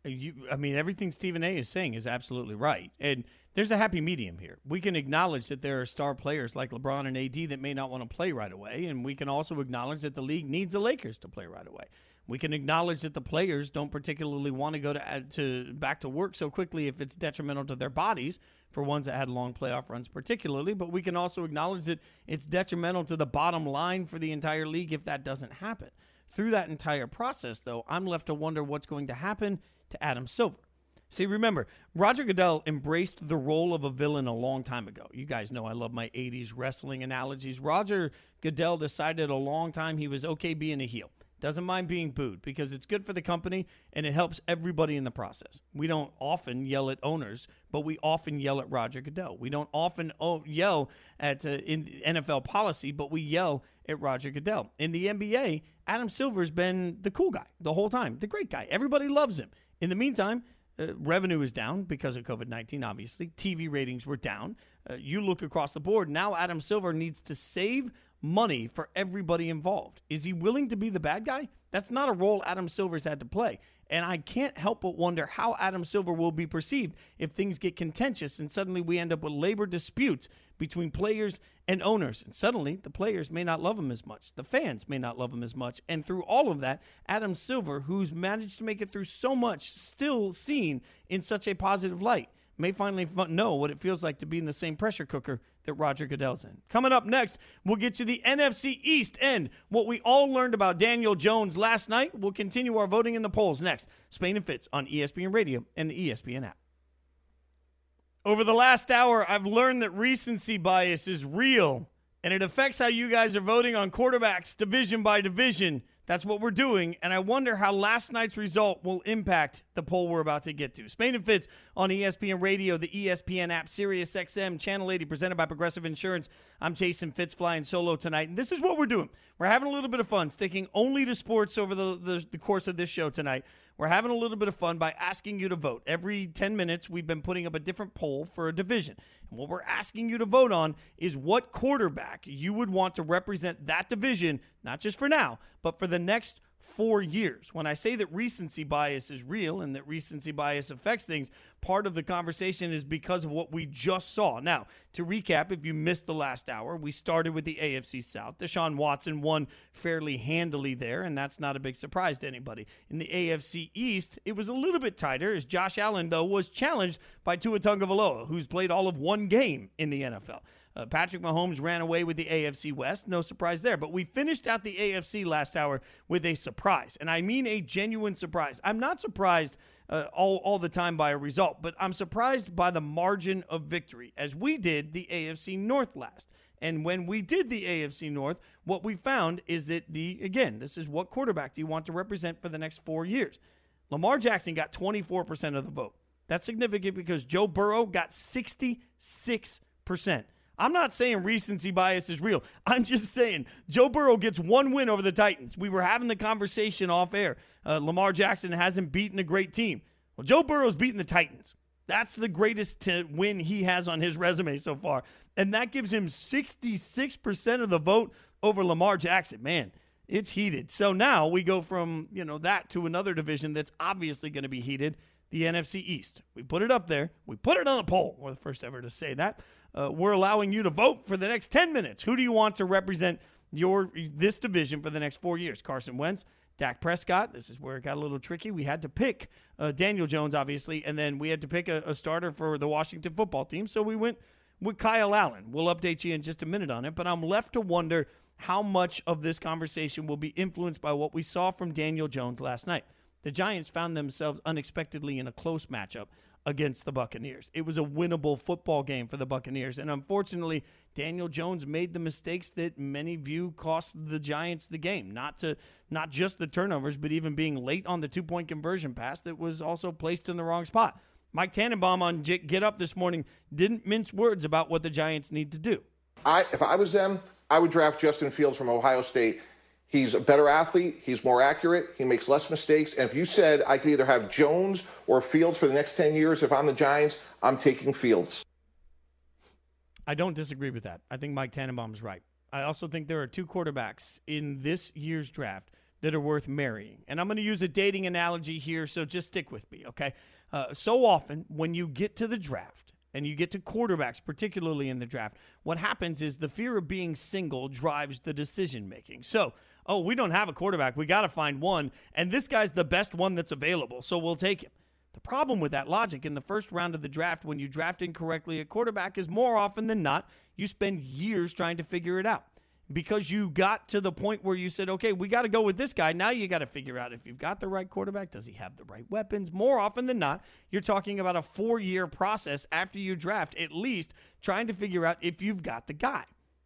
You, I mean, everything Stephen A. is saying is absolutely right. And there's a happy medium here. We can acknowledge that there are star players like LeBron and AD that may not want to play right away. And we can also acknowledge that the league needs the Lakers to play right away. We can acknowledge that the players don't particularly want to go to, uh, to back to work so quickly if it's detrimental to their bodies for ones that had long playoff runs, particularly. But we can also acknowledge that it's detrimental to the bottom line for the entire league if that doesn't happen. Through that entire process, though, I'm left to wonder what's going to happen to Adam Silver. See, remember, Roger Goodell embraced the role of a villain a long time ago. You guys know I love my 80s wrestling analogies. Roger Goodell decided a long time he was okay being a heel doesn't mind being booed because it's good for the company and it helps everybody in the process. We don't often yell at owners, but we often yell at Roger Goodell. We don't often yell at uh, NFL policy, but we yell at Roger Goodell. In the NBA, Adam Silver's been the cool guy the whole time, the great guy. Everybody loves him. In the meantime, uh, revenue is down because of COVID 19, obviously. TV ratings were down. Uh, you look across the board. Now, Adam Silver needs to save money for everybody involved. Is he willing to be the bad guy? That's not a role Adam Silver's had to play. And I can't help but wonder how Adam Silver will be perceived if things get contentious and suddenly we end up with labor disputes between players and owners. And suddenly the players may not love him as much. The fans may not love him as much. And through all of that, Adam Silver, who's managed to make it through so much, still seen in such a positive light may finally know what it feels like to be in the same pressure cooker that Roger Goodell's in. Coming up next, we'll get to the NFC East and what we all learned about Daniel Jones last night. We'll continue our voting in the polls next. Spain and Fitz on ESPN Radio and the ESPN app. Over the last hour, I've learned that recency bias is real and it affects how you guys are voting on quarterbacks division by division. That's what we're doing, and I wonder how last night's result will impact the poll we're about to get to. Spain and Fitz on ESPN Radio, the ESPN app, Sirius XM, Channel 80, presented by Progressive Insurance. I'm Jason Fitz flying solo tonight, and this is what we're doing. We're having a little bit of fun, sticking only to sports over the, the, the course of this show tonight. We're having a little bit of fun by asking you to vote. Every 10 minutes, we've been putting up a different poll for a division. And what we're asking you to vote on is what quarterback you would want to represent that division, not just for now, but for the next four years. When I say that recency bias is real and that recency bias affects things, part of the conversation is because of what we just saw. Now, to recap, if you missed the last hour, we started with the AFC South. Deshaun Watson won fairly handily there, and that's not a big surprise to anybody. In the AFC East, it was a little bit tighter as Josh Allen, though, was challenged by Tua Tagovailoa, who's played all of one game in the NFL. Uh, Patrick Mahomes ran away with the AFC West. No surprise there. But we finished out the AFC last hour with a surprise. And I mean a genuine surprise. I'm not surprised uh, all, all the time by a result, but I'm surprised by the margin of victory, as we did the AFC North last. And when we did the AFC North, what we found is that the, again, this is what quarterback do you want to represent for the next four years? Lamar Jackson got 24% of the vote. That's significant because Joe Burrow got 66%. I'm not saying recency bias is real. I'm just saying Joe Burrow gets one win over the Titans. We were having the conversation off air. Uh, Lamar Jackson hasn't beaten a great team. Well, Joe Burrow's beaten the Titans. That's the greatest win he has on his resume so far. And that gives him 66% of the vote over Lamar Jackson. Man, it's heated. So now we go from, you know, that to another division that's obviously going to be heated, the NFC East. We put it up there. We put it on the poll. We're the first ever to say that uh, we're allowing you to vote for the next 10 minutes. Who do you want to represent your this division for the next four years? Carson Wentz, Dak Prescott. This is where it got a little tricky. We had to pick uh, Daniel Jones, obviously, and then we had to pick a, a starter for the Washington football team. So we went with Kyle Allen. We'll update you in just a minute on it, but I'm left to wonder how much of this conversation will be influenced by what we saw from Daniel Jones last night. The Giants found themselves unexpectedly in a close matchup against the Buccaneers. It was a winnable football game for the Buccaneers. And unfortunately, Daniel Jones made the mistakes that many view cost the Giants the game. Not to not just the turnovers, but even being late on the two-point conversion pass that was also placed in the wrong spot. Mike Tannenbaum on Get Up this morning didn't mince words about what the Giants need to do. I if I was them, I would draft Justin Fields from Ohio State He's a better athlete. He's more accurate. He makes less mistakes. And if you said I could either have Jones or Fields for the next 10 years, if I'm the Giants, I'm taking Fields. I don't disagree with that. I think Mike Tannenbaum is right. I also think there are two quarterbacks in this year's draft that are worth marrying. And I'm going to use a dating analogy here, so just stick with me, okay? Uh, so often, when you get to the draft, and you get to quarterbacks, particularly in the draft, what happens is the fear of being single drives the decision making. So, oh, we don't have a quarterback. We got to find one. And this guy's the best one that's available. So we'll take him. The problem with that logic in the first round of the draft, when you draft incorrectly a quarterback, is more often than not, you spend years trying to figure it out because you got to the point where you said, okay, we got to go with this guy. Now you got to figure out if you've got the right quarterback, does he have the right weapons? More often than not, you're talking about a four year process after you draft, at least trying to figure out if you've got the guy.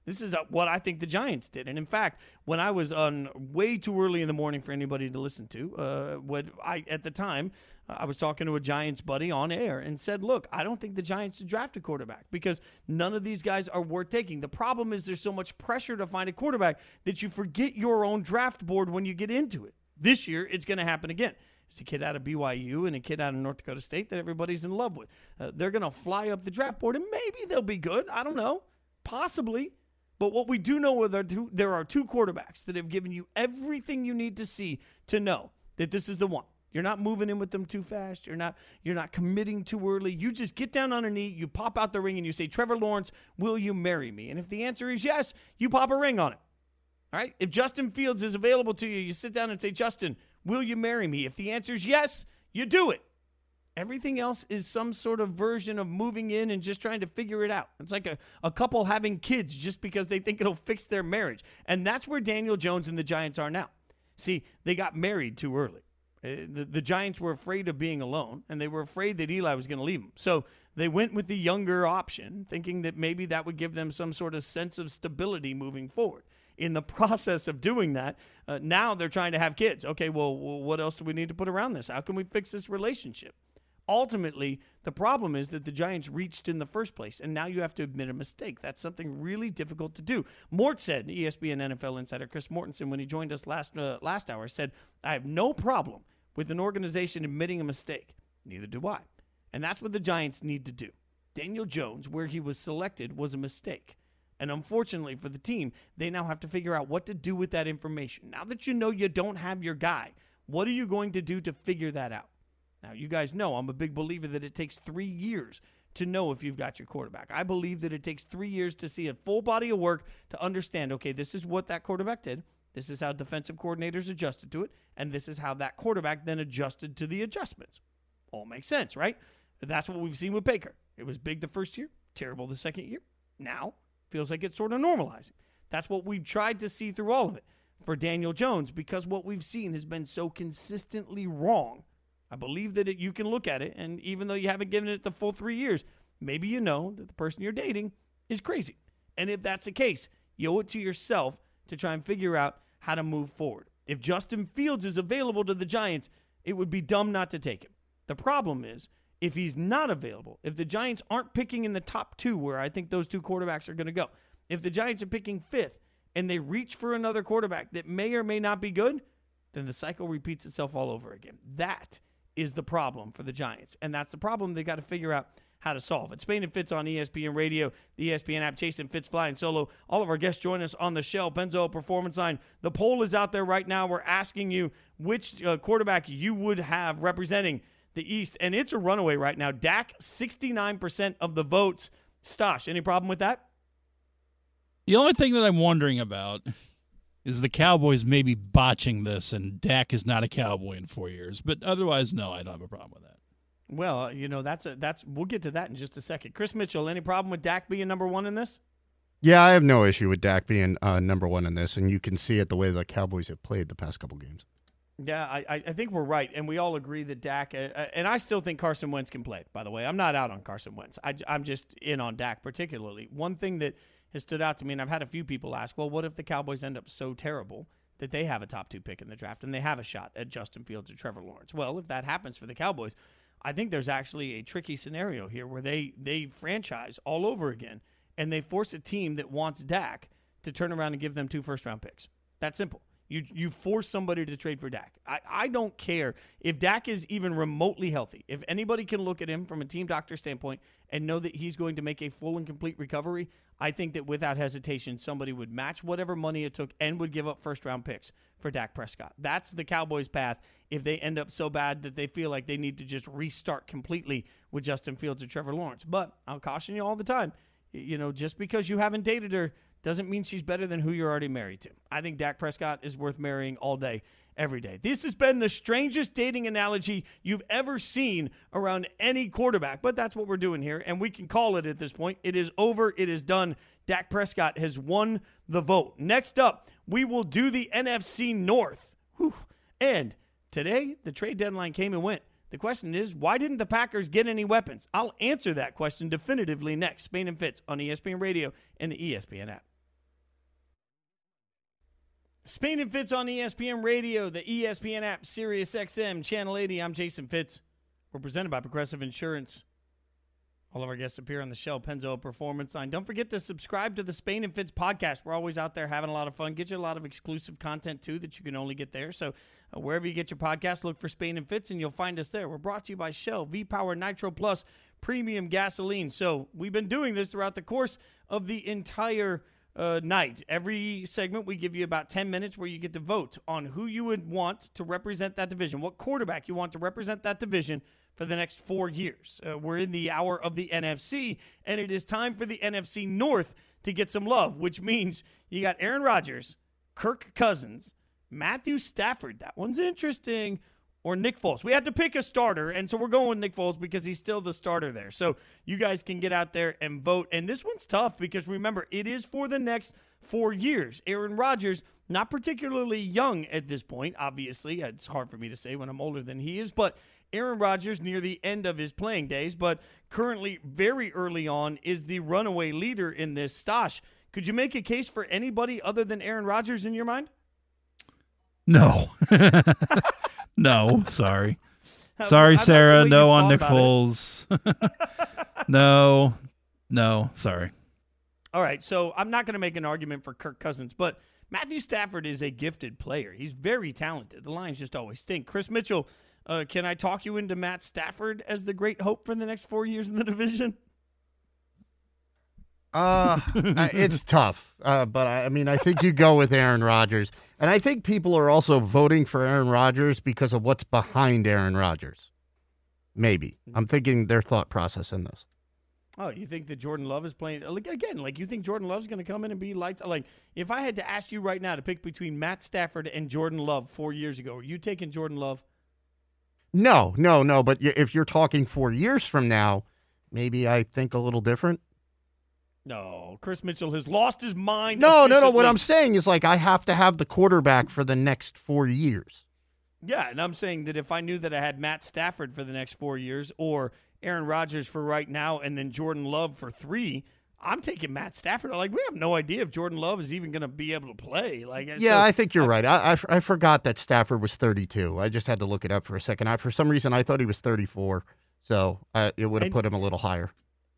This is uh, what I think the Giants did. And in fact, when I was on way too early in the morning for anybody to listen to, uh, what I at the time I was talking to a Giants buddy on air and said, "Look, I don't think the Giants should draft a quarterback because none of these guys are worth taking. The problem is there's so much pressure to find a quarterback that you forget your own draft board when you get into it. This year, it's going to happen again." It's a kid out of BYU and a kid out of North Dakota State that everybody's in love with. Uh, they're going to fly up the draft board, and maybe they'll be good. I don't know. Possibly. But what we do know is there, two, there are two quarterbacks that have given you everything you need to see to know that this is the one. You're not moving in with them too fast. You're not you're not committing too early. You just get down on a knee, you pop out the ring and you say, "Trevor Lawrence, will you marry me?" And if the answer is yes, you pop a ring on it. All right? If Justin Fields is available to you, you sit down and say, "Justin, will you marry me?" If the answer is yes, you do it. Everything else is some sort of version of moving in and just trying to figure it out. It's like a, a couple having kids just because they think it'll fix their marriage. And that's where Daniel Jones and the Giants are now. See, they got married too early. Uh, the, the Giants were afraid of being alone, and they were afraid that Eli was going to leave them. So they went with the younger option, thinking that maybe that would give them some sort of sense of stability moving forward. In the process of doing that, uh, now they're trying to have kids. Okay, well, well, what else do we need to put around this? How can we fix this relationship? Ultimately, the problem is that the Giants reached in the first place, and now you have to admit a mistake. That's something really difficult to do. Mort said, ESPN NFL insider Chris Mortensen, when he joined us last uh, last hour, said, "I have no problem with an organization admitting a mistake. Neither do I, and that's what the Giants need to do." Daniel Jones, where he was selected, was a mistake. And unfortunately for the team, they now have to figure out what to do with that information. Now that you know you don't have your guy, what are you going to do to figure that out? Now, you guys know I'm a big believer that it takes three years to know if you've got your quarterback. I believe that it takes three years to see a full body of work to understand okay, this is what that quarterback did. This is how defensive coordinators adjusted to it. And this is how that quarterback then adjusted to the adjustments. All makes sense, right? That's what we've seen with Baker. It was big the first year, terrible the second year. Now, feels like it's sort of normalizing. That's what we've tried to see through all of it for Daniel Jones because what we've seen has been so consistently wrong I believe that it, you can look at it, and even though you haven't given it the full three years, maybe you know that the person you're dating is crazy. And if that's the case, you owe it to yourself to try and figure out how to move forward. If Justin Fields is available to the Giants, it would be dumb not to take him. The problem is, if he's not available, if the Giants aren't picking in the top two, where I think those two quarterbacks are going to go, if the Giants are picking fifth and they reach for another quarterback that may or may not be good, then the cycle repeats itself all over again. That is the problem for the Giants. And that's the problem they got to figure out how to solve. It's Spain and Fitz on ESPN Radio, the ESPN app, Jason Fitz flying solo. All of our guests join us on the Shell Pennzoil Performance Line. The poll is out there right now. We're asking you which uh, quarterback you would have representing the East, and it's a runaway right now. Dak, 69% of the votes. Stosh, any problem with that? The only thing that I'm wondering about is the Cowboys maybe botching this, and Dak is not a Cowboy in four years. But otherwise, no, I don't have a problem with that. Well, you know that's a that's we'll get to that in just a second. Chris Mitchell, any problem with Dak being number one in this? Yeah, I have no issue with Dak being uh, number one in this, and you can see it the way the Cowboys have played the past couple games. Yeah, I, I think we're right, and we all agree that Dak, uh, uh, and I still think Carson Wentz can play. By the way, I'm not out on Carson Wentz. I, I'm just in on Dak particularly. One thing that has stood out to me, and I've had a few people ask, well, what if the Cowboys end up so terrible that they have a top two pick in the draft and they have a shot at Justin Fields or Trevor Lawrence? Well, if that happens for the Cowboys, I think there's actually a tricky scenario here where they they franchise all over again and they force a team that wants Dak to turn around and give them two first round picks. That simple. You you force somebody to trade for Dak. I, I don't care if Dak is even remotely healthy. If anybody can look at him from a team doctor standpoint and know that he's going to make a full and complete recovery, I think that without hesitation, somebody would match whatever money it took and would give up first round picks for Dak Prescott. That's the Cowboys' path if they end up so bad that they feel like they need to just restart completely with Justin Fields or Trevor Lawrence. But I'll caution you all the time, you know, just because you haven't dated her doesn't mean she's better than who you're already married to. I think Dak Prescott is worth marrying all day, every day. This has been the strangest dating analogy you've ever seen around any quarterback, but that's what we're doing here, and we can call it at this point. It is over, it is done. Dak Prescott has won the vote. Next up, we will do the NFC North. Whew. And today, the trade deadline came and went. The question is, why didn't the Packers get any weapons? I'll answer that question definitively next. Spain and Fitz on ESPN Radio and the ESPN app. Spain and Fitz on ESPN Radio, the ESPN app, Sirius XM, Channel 80. I'm Jason Fitz. We're presented by Progressive Insurance. All of our guests appear on the Shell Pennzoil Performance Line. Don't forget to subscribe to the Spain and Fitz podcast. We're always out there having a lot of fun. Get you a lot of exclusive content too that you can only get there. So uh, wherever you get your podcast, look for Spain and Fitz, and you'll find us there. We're brought to you by Shell V Power Nitro Plus Premium Gasoline. So we've been doing this throughout the course of the entire uh, night. Every segment, we give you about 10 minutes where you get to vote on who you would want to represent that division, what quarterback you want to represent that division for the next four years. Uh, we're in the hour of the NFC, and it is time for the NFC North to get some love, which means you got Aaron Rodgers, Kirk Cousins, Matthew Stafford. That one's interesting or Nick Foles. We had to pick a starter, and so we're going with Nick Foles because he's still the starter there. So you guys can get out there and vote. And this one's tough because remember, it is for the next four years. Aaron Rodgers, not particularly young at this point, obviously. It's hard for me to say when I'm older than he is, but Aaron Rodgers near the end of his playing days, but currently very early on is the runaway leader in this Stosh. Could you make a case for anybody other than Aaron Rodgers in your mind? No. no, sorry. Sorry, like Sarah. no on Nick. Foles. no. No, sorry. All right, so I'm not going to make an argument for Kirk Cousins, but Matthew Stafford is a gifted player. He's very talented. The Lions just always stink. Chris Mitchell, uh, can I talk you into Matt Stafford as the great hope for the next four years in the division? Uh, it's tough, uh, but I, I mean, I think you go with Aaron Rodgers, and I think people are also voting for Aaron Rodgers because of what's behind Aaron Rodgers. Maybe I'm thinking their thought process in this. Oh, you think that Jordan Love is playing like again? Like you think Jordan Love's going to come in and be lights? Like if I had to ask you right now to pick between Matt Stafford and Jordan Love four years ago, are you taking Jordan Love? No, no, no. But if you're talking four years from now, maybe I think a little different. No, Chris Mitchell has lost his mind. No, no, no. What. I'm saying is like I have to have the quarterback for the next four years. Yeah, and I'm saying that if I knew that I had Matt Stafford for the next four years or Aaron Rodgers for right now and then Jordan Love for three, I'm taking Matt Stafford. Like, we have no idea if Jordan Love is even going to be able to play. Like, Yeah, so- I think you're right. I I forgot that Stafford was 32. I just had to look it up for a second. I, for some reason, I thought he was 34, so uh, it would have put him a little higher.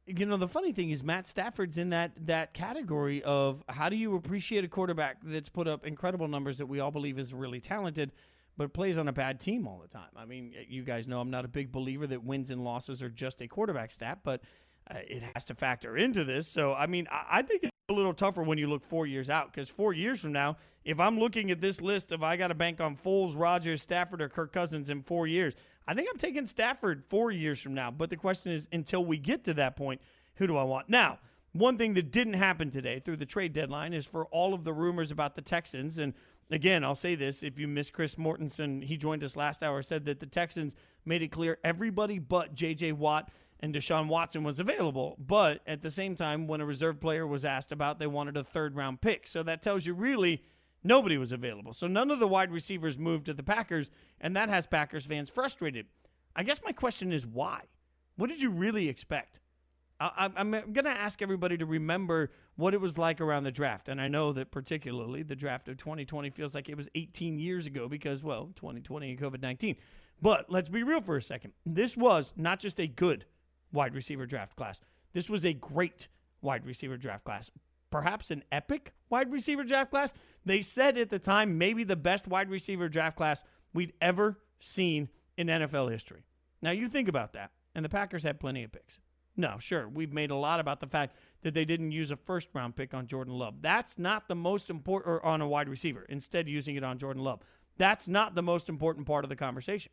you know the funny thing is Matt Stafford's in that that category of how do you appreciate a quarterback that's put up incredible numbers that we all believe is really talented but plays on a bad team all the time. I mean, you guys know I'm not a big believer that wins and losses are just a quarterback stat, but Uh, it has to factor into this. So, I mean, I, I think it's a little tougher when you look four years out because four years from now, if I'm looking at this list of I got to bank on Foles, Rodgers, Stafford, or Kirk Cousins in four years, I think I'm taking Stafford four years from now. But the question is, until we get to that point, who do I want? Now, one thing that didn't happen today through the trade deadline is for all of the rumors about the Texans. And again, I'll say this if you miss Chris Mortensen, he joined us last hour, said that the Texans made it clear everybody but J.J. Watt and Deshaun Watson was available. But at the same time, when a reserve player was asked about, they wanted a third round pick. So that tells you really nobody was available. So none of the wide receivers moved to the Packers, and that has Packers fans frustrated. I guess my question is why? What did you really expect? I, am going to ask everybody to remember what it was like around the draft. And I know that particularly the draft of 2020 feels like it was 18 years ago because, well, 2020 and COVID 19. But let's be real for a second. This was not just a good wide receiver draft class, this was a great wide receiver draft class. Perhaps an epic wide receiver draft class. They said at the time, maybe the best wide receiver draft class we'd ever seen in NFL history. Now, you think about that. And the Packers had plenty of picks. No, sure. We've made a lot about the fact that they didn't use a first round pick on Jordan Love. That's not the most important, or on a wide receiver, instead, using it on Jordan Love. That's not the most important part of the conversation.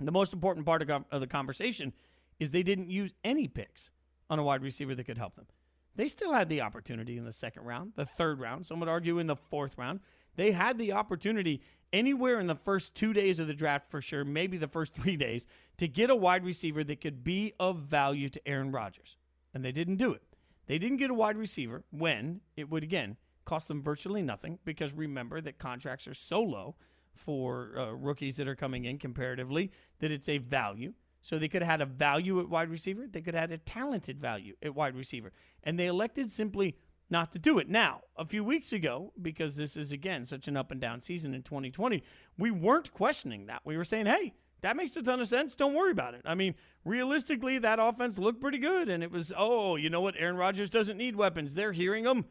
The most important part of the conversation is they didn't use any picks on a wide receiver that could help them. They still had the opportunity in the second round, the third round, some would argue in the fourth round. They had the opportunity anywhere in the first two days of the draft for sure, maybe the first three days, to get a wide receiver that could be of value to Aaron Rodgers. And they didn't do it. They didn't get a wide receiver when it would, again, cost them virtually nothing because remember that contracts are so low for uh, rookies that are coming in comparatively that it's a value. So they could have had a value at wide receiver. They could have had a talented value at wide receiver. And they elected simply not to do it. Now, a few weeks ago, because this is again such an up and down season in 2020, we weren't questioning that. We were saying, hey, that makes a ton of sense. Don't worry about it. I mean, realistically, that offense looked pretty good. And it was, oh, you know what? Aaron Rodgers doesn't need weapons. They're hearing them.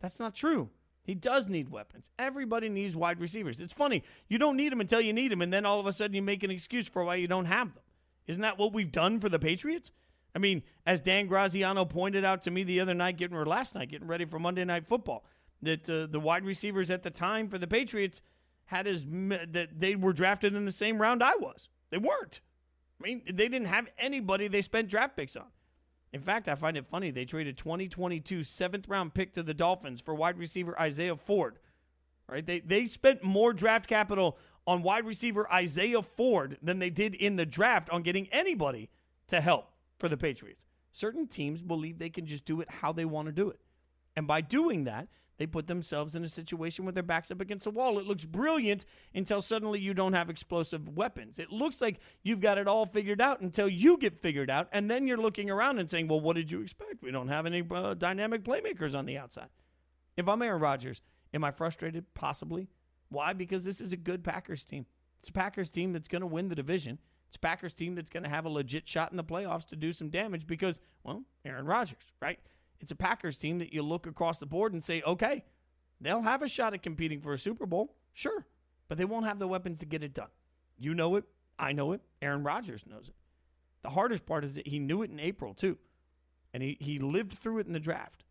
That's not true. He does need weapons. Everybody needs wide receivers. It's funny. You don't need them until you need them. And then all of a sudden you make an excuse for why you don't have them. Isn't that what we've done for the Patriots? I mean, as Dan Graziano pointed out to me the other night, getting or last night, getting ready for Monday Night Football, that uh, the wide receivers at the time for the Patriots had as that they were drafted in the same round I was. They weren't. I mean, they didn't have anybody they spent draft picks on. In fact, I find it funny they traded 2022 seventh round pick to the Dolphins for wide receiver Isaiah Ford. Right? They they spent more draft capital on wide receiver Isaiah Ford than they did in the draft on getting anybody to help for the Patriots. Certain teams believe they can just do it how they want to do it. And by doing that, they put themselves in a situation where their back's up against the wall. It looks brilliant until suddenly you don't have explosive weapons. It looks like you've got it all figured out until you get figured out. And then you're looking around and saying, well, what did you expect? We don't have any uh, dynamic playmakers on the outside. If I'm Aaron Rodgers, am I frustrated? Possibly. Why? Because this is a good Packers team. It's a Packers team that's going to win the division. It's a Packers team that's going to have a legit shot in the playoffs to do some damage because, well, Aaron Rodgers, right? It's a Packers team that you look across the board and say, okay, they'll have a shot at competing for a Super Bowl, sure, but they won't have the weapons to get it done. You know it. I know it. Aaron Rodgers knows it. The hardest part is that he knew it in April, too, and he, he lived through it in the draft.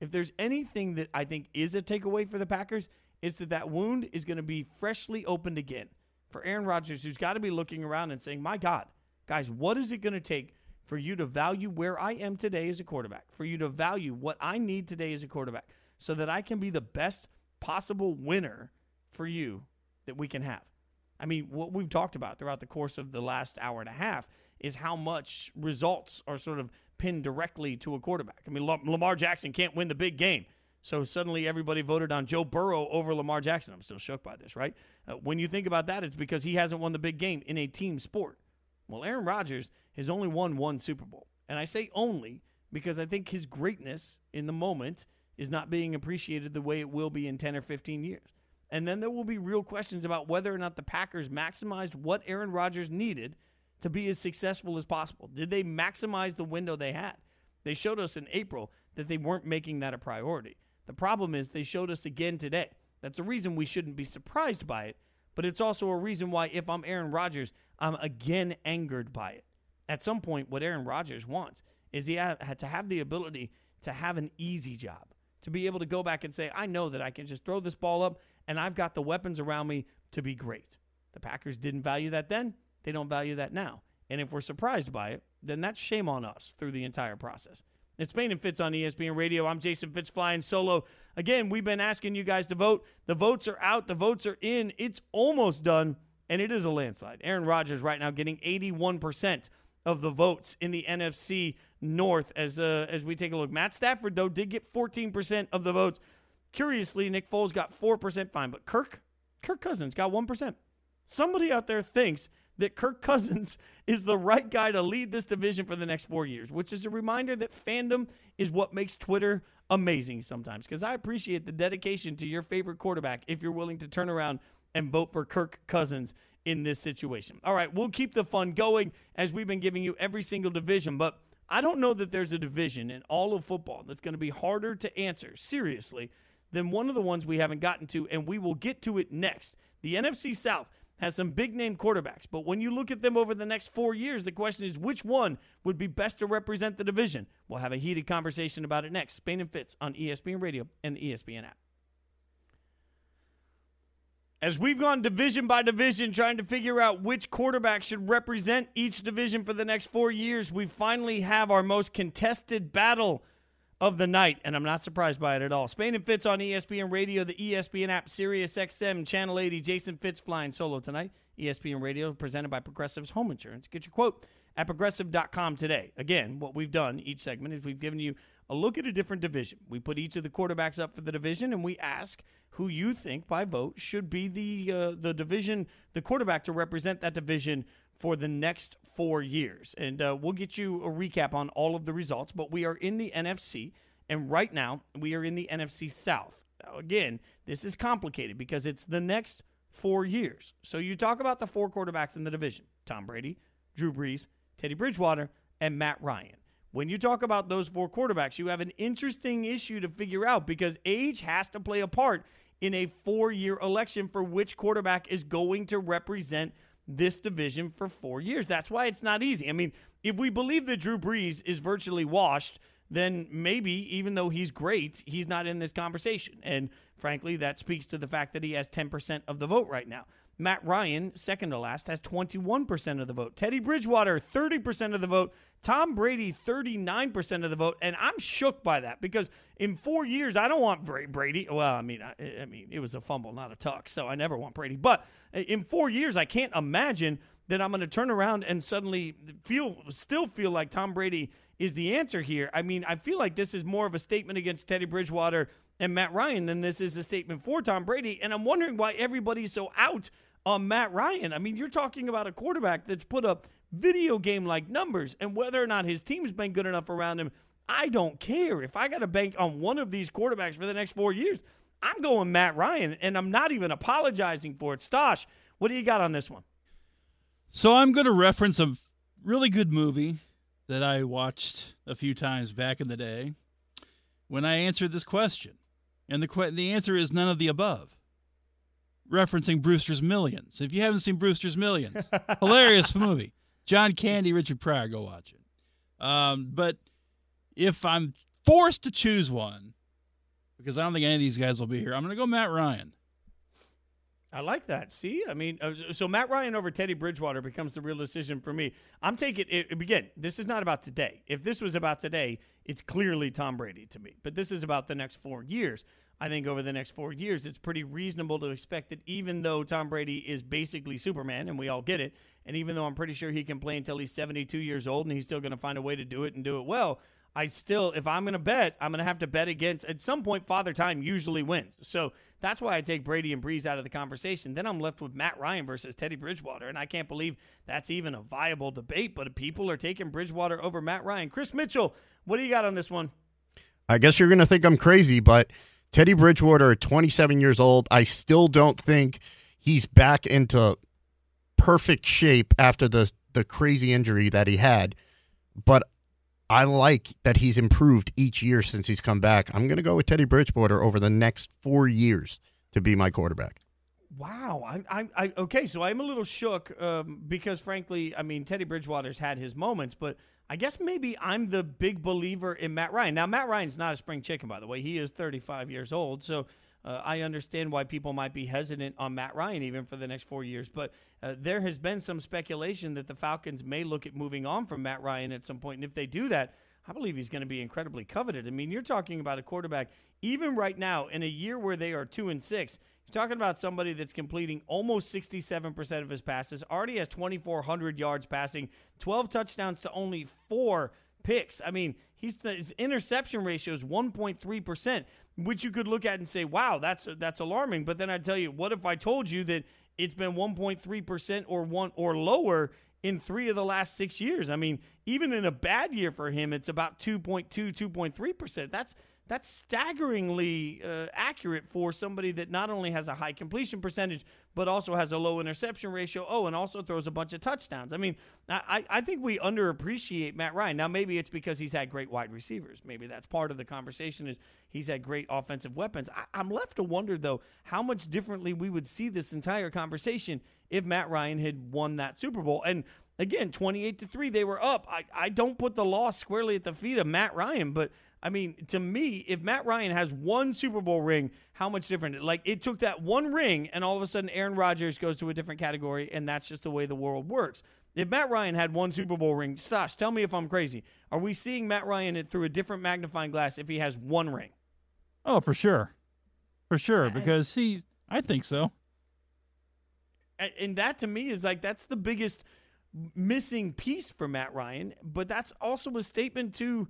If there's anything that I think is a takeaway for the Packers, it's that that wound is going to be freshly opened again for Aaron Rodgers, who's got to be looking around and saying, My God, guys, what is it going to take for you to value where I am today as a quarterback, for you to value what I need today as a quarterback, so that I can be the best possible winner for you that we can have? I mean, what we've talked about throughout the course of the last hour and a half is how much results are sort of pinned directly to a quarterback. I mean, Lamar Jackson can't win the big game. So suddenly everybody voted on Joe Burrow over Lamar Jackson. I'm still shook by this, right? Uh, when you think about that, it's because he hasn't won the big game in a team sport. Well, Aaron Rodgers has only won one Super Bowl. And I say only because I think his greatness in the moment is not being appreciated the way it will be in 10 or 15 years. And then there will be real questions about whether or not the Packers maximized what Aaron Rodgers needed to be as successful as possible. Did they maximize the window they had? They showed us in April that they weren't making that a priority. The problem is they showed us again today. That's a reason we shouldn't be surprised by it, but it's also a reason why, if I'm Aaron Rodgers, I'm again angered by it. At some point, what Aaron Rodgers wants is he had to have the ability to have an easy job, to be able to go back and say, I know that I can just throw this ball up and I've got the weapons around me to be great. The Packers didn't value that then, they don't value that now. And if we're surprised by it, then that's shame on us through the entire process. It's Spain and Fitz on ESPN Radio. I'm Jason Fitz flying solo. Again, we've been asking you guys to vote. The votes are out. The votes are in. It's almost done, and it is a landslide. Aaron Rodgers right now getting 81% of the votes in the NFC North as uh, as we take a look. Matt Stafford though did get 14% of the votes. Curiously, Nick Foles got 4% fine, but Kirk Kirk Cousins got 1%. Somebody out there thinks that Kirk Cousins is the right guy to lead this division for the next 4 years, which is a reminder that fandom is what makes Twitter amazing sometimes because I appreciate the dedication to your favorite quarterback if you're willing to turn around and vote for Kirk Cousins in this situation. All right, we'll keep the fun going as we've been giving you every single division, but I don't know that there's a division in all of football that's going to be harder to answer seriously than one of the ones we haven't gotten to, and we will get to it next. The NFC South has some big name quarterbacks, but when you look at them over the next four years, the question is which one would be best to represent the division? We'll have a heated conversation about it next. Spain and Fitz on ESPN Radio and the ESPN app. As we've gone division by division trying to figure out which quarterback should represent each division for the next four years, we finally have our most contested battle of the night, and I'm not surprised by it at all. Spain and Fitz on ESPN Radio, the ESPN app, Sirius XM, Channel 80. Jason Fitz flying solo tonight. ESPN Radio presented by Progressive's Home Insurance. Get your quote at progressive.com today. Again, what we've done each segment is we've given you a look at a different division. We put each of the quarterbacks up for the division, and we ask who you think by vote should be the uh, the division, the quarterback to represent that division for the next four years. And uh, we'll get you a recap on all of the results. But we are in the NFC, and right now we are in the NFC South. Now, again, this is complicated because it's the next four years. So you talk about the four quarterbacks in the division: Tom Brady, Drew Brees, Teddy Bridgewater, and Matt Ryan. When you talk about those four quarterbacks, you have an interesting issue to figure out because age has to play a part in a four year election for which quarterback is going to represent this division for four years. That's why it's not easy. I mean, if we believe that Drew Brees is virtually washed, then maybe, even though he's great, he's not in this conversation. And frankly, that speaks to the fact that he has 10% of the vote right now. Matt Ryan, second to last, has 21% of the vote. Teddy Bridgewater, 30% of the vote. Tom Brady, 39% of the vote. And I'm shook by that because in four years, I don't want Brady. Well, I mean, I, I mean, it was a fumble, not a tuck. So I never want Brady. But in four years, I can't imagine that I'm going to turn around and suddenly feel, still feel like Tom Brady is the answer here. I mean, I feel like this is more of a statement against Teddy Bridgewater and Matt Ryan than this is a statement for Tom Brady. And I'm wondering why everybody's so out on Matt Ryan. I mean, you're talking about a quarterback that's put up video game like numbers, and whether or not his team's been good enough around him, I don't care. If I got to bank on one of these quarterbacks for the next four years, I'm going Matt Ryan, and I'm not even apologizing for it. Stosh, what do you got on this one? So I'm going to reference a really good movie that I watched a few times back in the day when I answered this question. And the, que- the answer is none of the above referencing Brewster's Millions. If you haven't seen Brewster's Millions, hilarious movie. John Candy, Richard Pryor, go watch it. Um, but if I'm forced to choose one, because I don't think any of these guys will be here, I'm going to go Matt Ryan. I like that. See, I mean, uh, so Matt Ryan over Teddy Bridgewater becomes the real decision for me. I'm taking it again. This is not about today. If this was about today, it's clearly Tom Brady to me. But this is about the next four years. I think over the next four years, it's pretty reasonable to expect that even though Tom Brady is basically Superman, and we all get it, and even though I'm pretty sure he can play until he's 72 years old and he's still going to find a way to do it and do it well, I still, if I'm going to bet, I'm going to have to bet against, at some point, Father Time usually wins. So that's why I take Brady and Brees out of the conversation. Then I'm left with Matt Ryan versus Teddy Bridgewater, and I can't believe that's even a viable debate, but people are taking Bridgewater over Matt Ryan. Chris Mitchell, what do you got on this one? I guess you're going to think I'm crazy, but – Teddy Bridgewater, 27 years old, I still don't think he's back into perfect shape after the the crazy injury that he had. But I like that he's improved each year since he's come back. I'm going to go with Teddy Bridgewater over the next four years to be my quarterback. Wow, I'm, I'm, I, okay. So I'm a little shook um, because, frankly, I mean, Teddy Bridgewater's had his moments, but I guess maybe I'm the big believer in Matt Ryan. Now, Matt Ryan's not a spring chicken, by the way. He is 35 years old. So uh, I understand why people might be hesitant on Matt Ryan even for the next four years. But uh, there has been some speculation that the Falcons may look at moving on from Matt Ryan at some point. And if they do that, I believe he's going to be incredibly coveted. I mean, you're talking about a quarterback, even right now, in a year where they are two and six, you're talking about somebody that's completing almost 67% of his passes, already has 2,400 yards passing, 12 touchdowns to only four picks. I mean, he's his interception ratio is 1.3%, which you could look at and say, "Wow, that's that's alarming." But then I tell you, what if I told you that it's been 1.3% or one or lower in 3 of the last 6 years? I mean, even in a bad year for him, it's about 2.2, 2.3%. That's that's staggeringly uh, accurate for somebody that not only has a high completion percentage but also has a low interception ratio. Oh, and also throws a bunch of touchdowns. I mean, I, I think we underappreciate Matt Ryan. Now, maybe it's because he's had great wide receivers. Maybe that's part of the conversation is he's had great offensive weapons. I, I'm left to wonder though how much differently we would see this entire conversation if Matt Ryan had won that Super Bowl. And again, 28 to 3, they were up. I, I don't put the loss squarely at the feet of Matt Ryan, but I mean, to me, if Matt Ryan has one Super Bowl ring, how much different? Like it took that one ring, and all of a sudden Aaron Rodgers goes to a different category, and that's just the way the world works. If Matt Ryan had one Super Bowl ring, Stosh, tell me if I'm crazy. Are we seeing Matt Ryan through a different magnifying glass if he has one ring? Oh, for sure, for sure, because he, I think so. And that to me is like that's the biggest missing piece for Matt Ryan, but that's also a statement to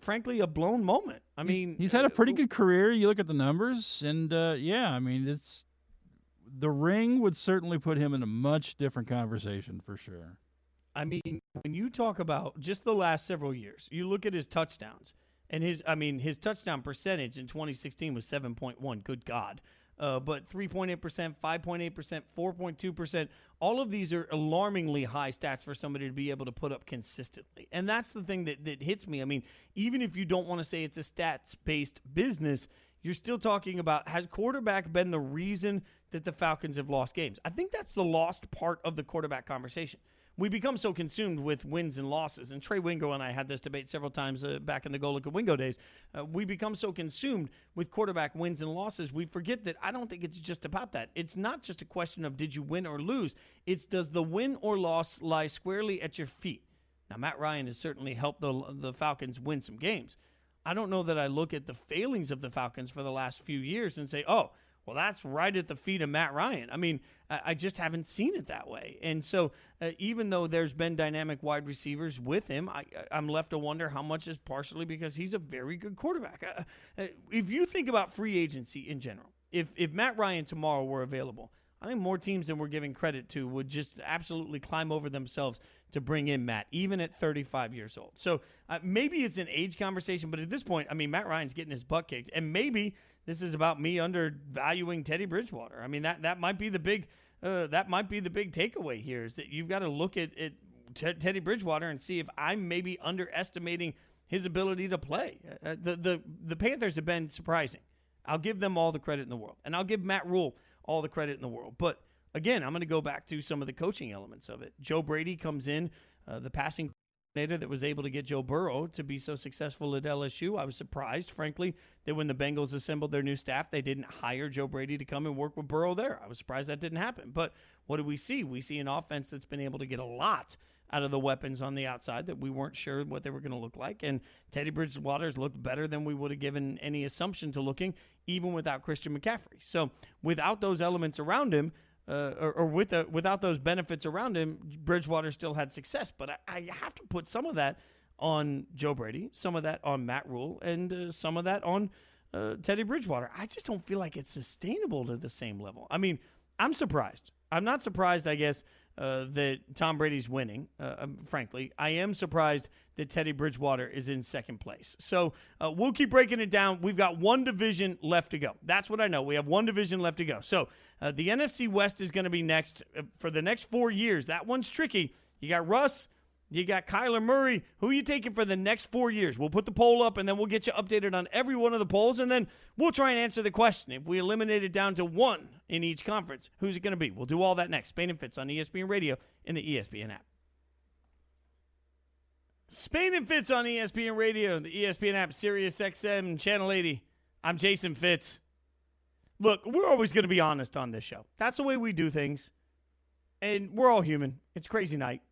frankly a blown moment. I mean, he's, he's had a pretty uh, good career. You look at the numbers, and uh, yeah, I mean, it's the ring would certainly put him in a much different conversation for sure. I mean, when you talk about just the last several years, you look at his touchdowns and his, I mean, his touchdown percentage in 2016 was 7.1. Good God uh, but 3.8%, 5.8%, 4.2%. All of these are alarmingly high stats for somebody to be able to put up consistently. And that's the thing that, that hits me. I mean, even if you don't want to say it's a stats based business, you're still talking about has quarterback been the reason that the Falcons have lost games? I think that's the lost part of the quarterback conversation we become so consumed with wins and losses. And Trey Wingo and I had this debate several times uh, back in the Golic Wingo days. Uh, we become so consumed with quarterback wins and losses, we forget that I don't think it's just about that. It's not just a question of did you win or lose. It's does the win or loss lie squarely at your feet. Now, Matt Ryan has certainly helped the the Falcons win some games. I don't know that I look at the failings of the Falcons for the last few years and say, oh well, that's right at the feet of Matt Ryan. I mean, I just haven't seen it that way. And so, uh, even though there's been dynamic wide receivers with him, I, am left to wonder how much is partially because he's a very good quarterback. Uh, uh, if you think about free agency in general, if if Matt Ryan tomorrow were available, I think more teams than we're giving credit to would just absolutely climb over themselves to bring in Matt, even at 35 years old. So uh, maybe it's an age conversation, but at this point, I mean, Matt Ryan's getting his butt kicked, and maybe this is about me undervaluing Teddy Bridgewater. I mean that that might be the big uh, that might be the big takeaway here is that you've got to look at, T- Teddy Bridgewater and see if I'm maybe underestimating his ability to play. Uh, the the the Panthers have been surprising. I'll give them all the credit in the world, and I'll give Matt Rhule all the credit in the world. But again, I'm going to go back to some of the coaching elements of it. Joe Brady comes in, uh, the passing coordinator that was able to get Joe Burrow to be so successful at LSU. I was surprised, frankly, that when the Bengals assembled their new staff, they didn't hire Joe Brady to come and work with Burrow there. I was surprised that didn't happen. But what do we see? We see an offense that's been able to get a lot out of the weapons on the outside that we weren't sure what they were going to look like. And Teddy Bridgewater's looked better than we would have given any assumption to looking, even without Christian McCaffrey. So without those elements around him, uh, or, or, with without those benefits around him, Bridgewater still had success. But I, I, have to put some of that on Joe Brady, some of that on Matt Rhule, and uh, some of that on uh, Teddy Bridgewater. I just don't feel like it's sustainable to the same level. I mean, I'm surprised. I'm not surprised, I guess, uh, that Tom Brady's winning. Uh, um, frankly, I am surprised that Teddy Bridgewater is in second place. So uh, we'll keep breaking it down. We've got one division left to go. That's what I know. We have one division left to go. So uh, the NFC West is going to be next uh, for the next four years. That one's tricky. You got Russ. You got Kyler Murray. Who are you taking for the next four years? We'll put the poll up and then we'll get you updated on every one of the polls. And then we'll try and answer the question. If we eliminate it down to one in each conference, who's it going to be? We'll do all that next. Spain and Fitz on ESPN Radio in the ESPN app. Spain and Fitz on ESPN Radio, the ESPN app, Sirius XM, Channel 80. I'm Jason Fitz. Look, we're always going to be honest on this show. That's the way we do things. And we're all human. It's crazy night.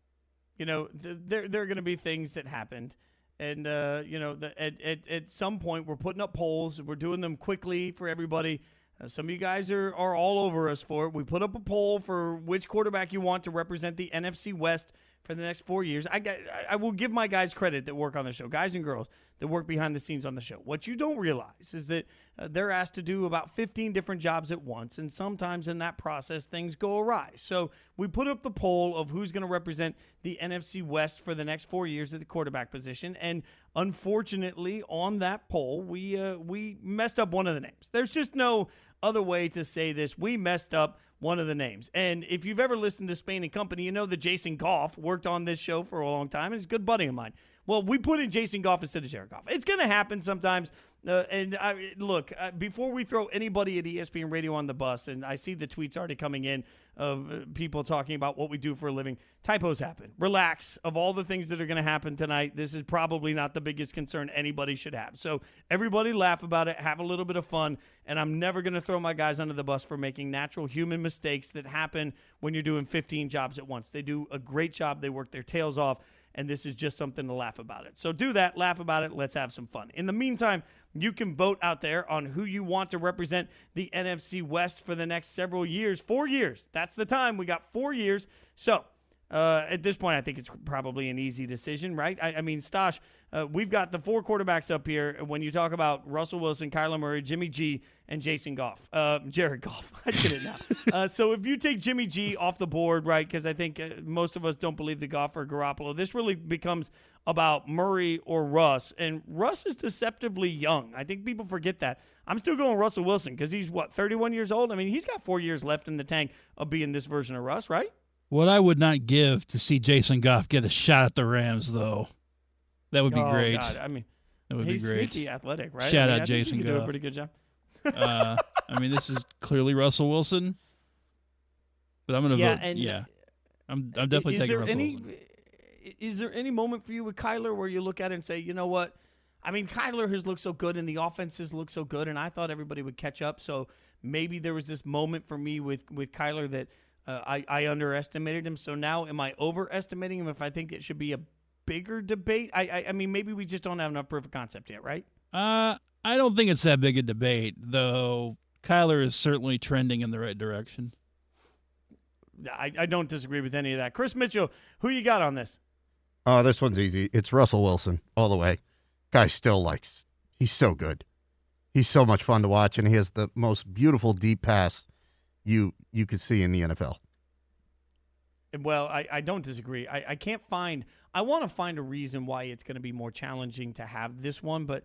You know, th- there there are going to be things that happened, And uh, you know, the, at, at at some point, we're putting up polls. We're doing them quickly for everybody. Uh, some of you guys are are all over us for it. We put up a poll for which quarterback you want to represent the NFC West for the next four years. I got, I will give my guys credit that work on the show, guys and girls that work behind the scenes on the show. What you don't realize is that uh, they're asked to do about 15 different jobs at once, and sometimes in that process things go awry. So we put up the poll of who's going to represent the NFC West for the next four years at the quarterback position, and unfortunately, on that poll, we uh, we messed up one of the names. There's just no other way to say this. We messed up one of the names. And if you've ever listened to Spain and Company, you know that Jason Goff worked on this show for a long time he's a good buddy of mine. Well, we put in Jason Goff instead of Jared Goff. It's going to happen sometimes. Uh, and I, look, uh, before we throw anybody at ESPN Radio on the bus, and I see the tweets already coming in of uh, people talking about what we do for a living, typos happen. Relax. Of all the things that are going to happen tonight, this is probably not the biggest concern anybody should have. So everybody laugh about it, have a little bit of fun, and I'm never going to throw my guys under the bus for making natural human mistakes that happen when you're doing 15 jobs at once. They do a great job. They work their tails off and this is just something to laugh about it. So do that, laugh about it, let's have some fun. In the meantime, you can vote out there on who you want to represent the NFC West for the next several years. Four years. That's the time. We got four years. So uh, at this point, I think it's probably an easy decision, right? I, I mean, Stosh, uh, we've got the four quarterbacks up here. When you talk about Russell Wilson, Kyler Murray, Jimmy G, and Jason Goff, uh, Jared Goff, I get it now. uh, so if you take Jimmy G off the board, right? Because I think uh, most of us don't believe the Goff or Garoppolo. This really becomes about Murray or Russ, and Russ is deceptively young. I think people forget that. I'm still going Russell Wilson because he's what 31 years old. I mean, he's got four years left in the tank of being this version of Russ, right? What I would not give to see Jason Goff get a shot at the Rams, though, that would be oh, great. God. I mean, that would he's be great. sneaky athletic, right? Shout I mean, out I Jason he could do a pretty good job. uh, I mean, this is clearly Russell Wilson, but I'm gonna Yeah, vote. and- yeah, I'm. I'm definitely is taking there Russell any, Wilson. Is there any moment for you with Kyler where you look at it and say, you know what? I mean, Kyler has looked so good and the offense has looked so good, and I thought everybody would catch up. So maybe there was this moment for me with with Kyler that uh, I, I underestimated him. So now, am I overestimating him? If I think it should be a bigger debate, I I, I mean, maybe we just don't have enough proof of concept yet, right? Uh, I don't think it's that big a debate, though. Kyler is certainly trending in the right direction. I, I don't disagree with any of that. Chris Mitchell, who you got on this? Oh, this one's easy. It's Russell Wilson all the way. Guy still likes. He's so good. He's so much fun to watch, and he has the most beautiful deep pass you you could see in the NFL. Well, I, I don't disagree. I, I can't find. I want to find a reason why it's going to be more challenging to have this one, but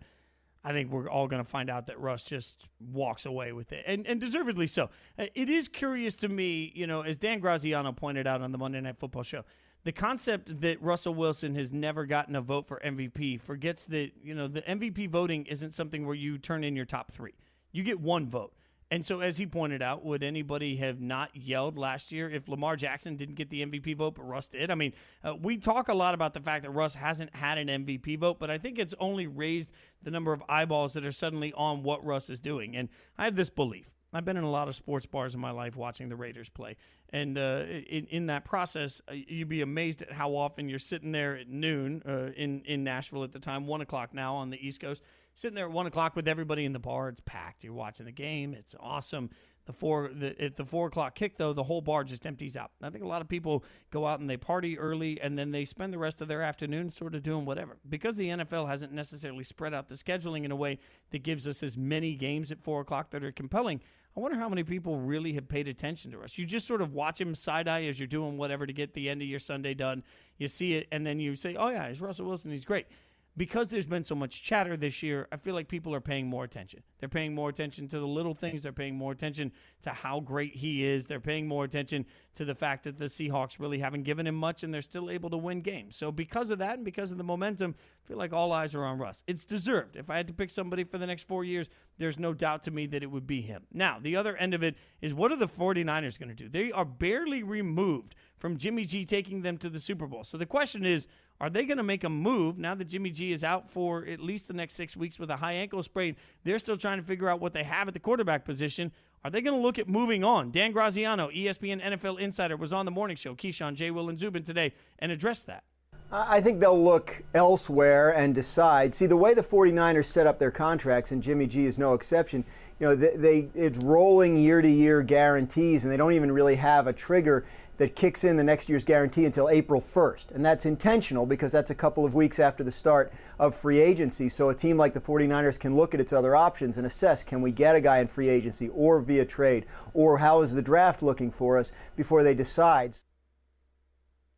I think we're all going to find out that Russ just walks away with it, and and deservedly so. Uh, It is curious to me, you know, as Dan Graziano pointed out on the Monday Night Football show, the concept that Russell Wilson has never gotten a vote for MVP forgets that you know the MVP voting isn't something where you turn in your top three. You get one vote. And so, as he pointed out, would anybody have not yelled last year if Lamar Jackson didn't get the MVP vote, but Russ did? I mean, uh, we talk a lot about the fact that Russ hasn't had an MVP vote, but I think it's only raised the number of eyeballs that are suddenly on what Russ is doing. And I have this belief. I've been in a lot of sports bars in my life watching the Raiders play, and uh, in in that process, uh, you'd be amazed at how often you're sitting there at noon uh, in in Nashville at the time, one o'clock now on the East Coast, sitting there at one o'clock with everybody in the bar. It's packed. You're watching the game. It's awesome. The four the, at the four o'clock kick though, the whole bar just empties out. I think a lot of people go out and they party early, and then they spend the rest of their afternoon sort of doing whatever because the NFL hasn't necessarily spread out the scheduling in a way that gives us as many games at four o'clock that are compelling. I wonder how many people really have paid attention to us. You just sort of watch him side eye as you're doing whatever to get the end of your Sunday done. You see it, and then you say, "Oh yeah, he's Russell Wilson. He's great." Because there's been so much chatter this year, I feel like people are paying more attention. They're paying more attention to the little things. They're paying more attention to how great he is. They're paying more attention to the fact that the Seahawks really haven't given him much and they're still able to win games. So, because of that and because of the momentum, I feel like all eyes are on Russ. It's deserved. If I had to pick somebody for the next four years, there's no doubt to me that it would be him. Now, the other end of it is what are the 49ers going to do? They are barely removed from Jimmy G taking them to the Super Bowl. So, the question is, are they going to make a move now that Jimmy G is out for at least the next six weeks with a high ankle sprain? They're still trying to figure out what they have at the quarterback position. Are they going to look at moving on? Dan Graziano, ESPN NFL insider, was on the morning show, Keyshawn, J. Will, and Zubin today and addressed that. I think they'll look elsewhere and decide. See, the way the 49ers set up their contracts, and Jimmy G is no exception, you know, they, they it's rolling year to year guarantees, and they don't even really have a trigger that kicks in the next year's guarantee until April 1st. And that's intentional because that's a couple of weeks after the start of free agency. So a team like the 49ers can look at its other options and assess can we get a guy in free agency or via trade, or how is the draft looking for us before they decide.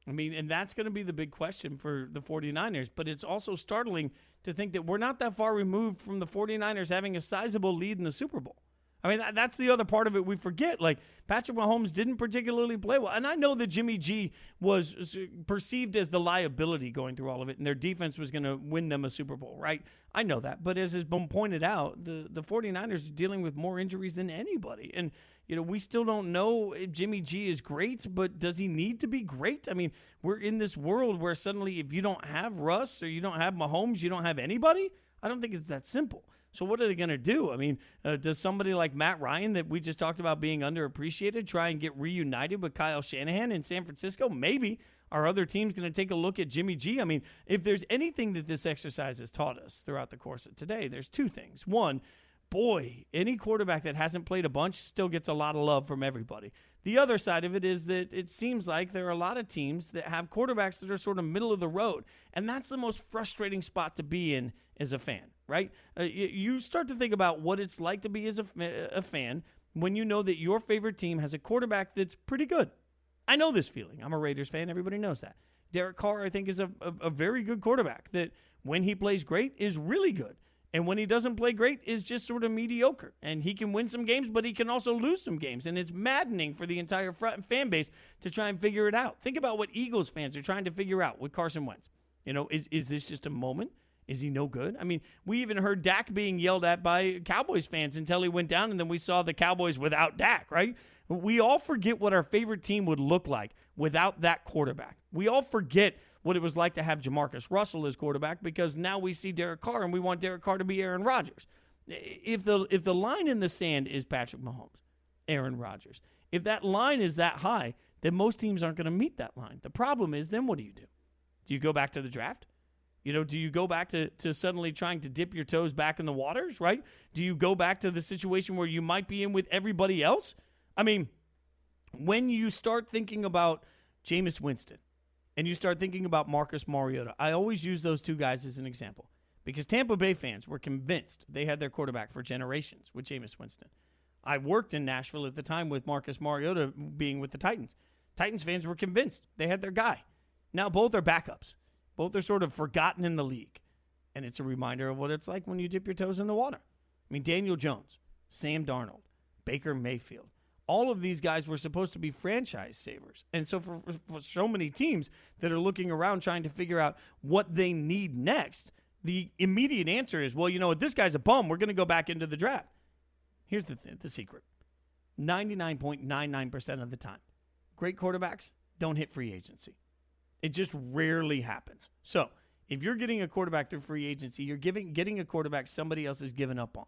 I mean, and that's going to be the big question for the 49ers. But it's also startling to think that we're not that far removed from the 49ers having a sizable lead in the Super Bowl. I mean, that's the other part of it we forget. Like, Patrick Mahomes didn't particularly play well. And I know that Jimmy G was perceived as the liability going through all of it, and their defense was going to win them a Super Bowl, right? I know that. But as has been pointed out, the, the 49ers are dealing with more injuries than anybody. And you know, we still don't know if Jimmy G is great, but does he need to be great? I mean, we're in this world where suddenly if you don't have Russ or you don't have Mahomes, you don't have anybody. I don't think it's that simple. So what are they going to do? I mean, uh, does somebody like Matt Ryan that we just talked about being underappreciated try and get reunited with Kyle Shanahan in San Francisco? Maybe. Are other teams going to take a look at Jimmy G? I mean, if there's anything that this exercise has taught us throughout the course of today, there's two things. One, boy, any quarterback that hasn't played a bunch still gets a lot of love from everybody. The other side of it is that it seems like there are a lot of teams that have quarterbacks that are sort of middle of the road. And that's the most frustrating spot to be in as a fan, right? Uh, you start to think about what it's like to be as a, a fan when you know that your favorite team has a quarterback that's pretty good. I know this feeling. I'm a Raiders fan. Everybody knows that. Derek Carr, I think, is a, a, a very good quarterback that when he plays great is really good. And when he doesn't play great, is just sort of mediocre. And he can win some games, but he can also lose some games. And it's maddening for the entire fan base to try and figure it out. Think about what Eagles fans are trying to figure out with Carson Wentz. You know, is, is this just a moment? Is he no good? I mean, we even heard Dak being yelled at by Cowboys fans until he went down, and then we saw the Cowboys without Dak, right? We all forget what our favorite team would look like without that quarterback. We all forget what it was like to have JaMarcus Russell as quarterback because now we see Derek Carr and we want Derek Carr to be Aaron Rodgers. If the if the line in the sand is Patrick Mahomes, Aaron Rodgers, if that line is that high, then most teams aren't going to meet that line. The problem is then what do you do? Do you go back to the draft? You know, do you go back to, to suddenly trying to dip your toes back in the waters, right? Do you go back to the situation where you might be in with everybody else? I mean, when you start thinking about Jameis Winston, and you start thinking about Marcus Mariota, I always use those two guys as an example because Tampa Bay fans were convinced they had their quarterback for generations with Jameis Winston. I worked in Nashville at the time with Marcus Mariota being with the Titans. Titans fans were convinced they had their guy. Now both are backups. Both are sort of forgotten in the league. And it's a reminder of what it's like when you dip your toes in the water. I mean, Daniel Jones, Sam Darnold, Baker Mayfield, all of these guys were supposed to be franchise savers. And so for, for so many teams that are looking around trying to figure out what they need next, the immediate answer is, well, you know what, this guy's a bum. We're going to go back into the draft. Here's the, th- the secret 99.99% of the time, great quarterbacks don't hit free agency. It just rarely happens. So if you're getting a quarterback through free agency, you're giving getting a quarterback somebody else has given up on.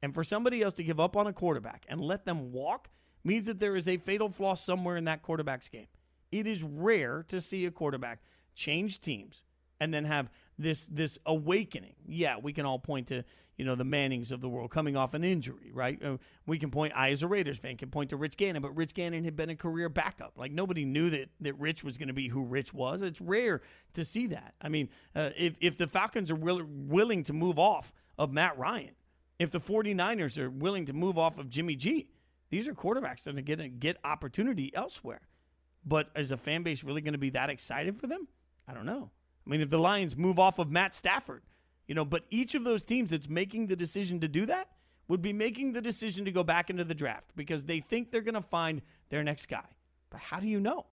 And for somebody else to give up on a quarterback and let them walk means that there is a fatal flaw somewhere in that quarterback's game. It is rare to see a quarterback change teams and then have this this awakening. Yeah, we can all point to you know the Mannings of the world coming off an injury, right? Uh, we can point. I as a Raiders fan can point to Rich Gannon, but Rich Gannon had been a career backup. Like nobody knew that that Rich was going to be who Rich was. It's rare to see that. I mean, uh, if if the Falcons are will, willing to move off of Matt Ryan, if the 49ers are willing to move off of Jimmy G, these are quarterbacks that are going to get opportunity elsewhere. But is a fan base really going to be that excited for them? I don't know. I mean, if the Lions move off of Matt Stafford, you know, but each of those teams that's making the decision to do that would be making the decision to go back into the draft because they think they're going to find their next guy. But how do you know?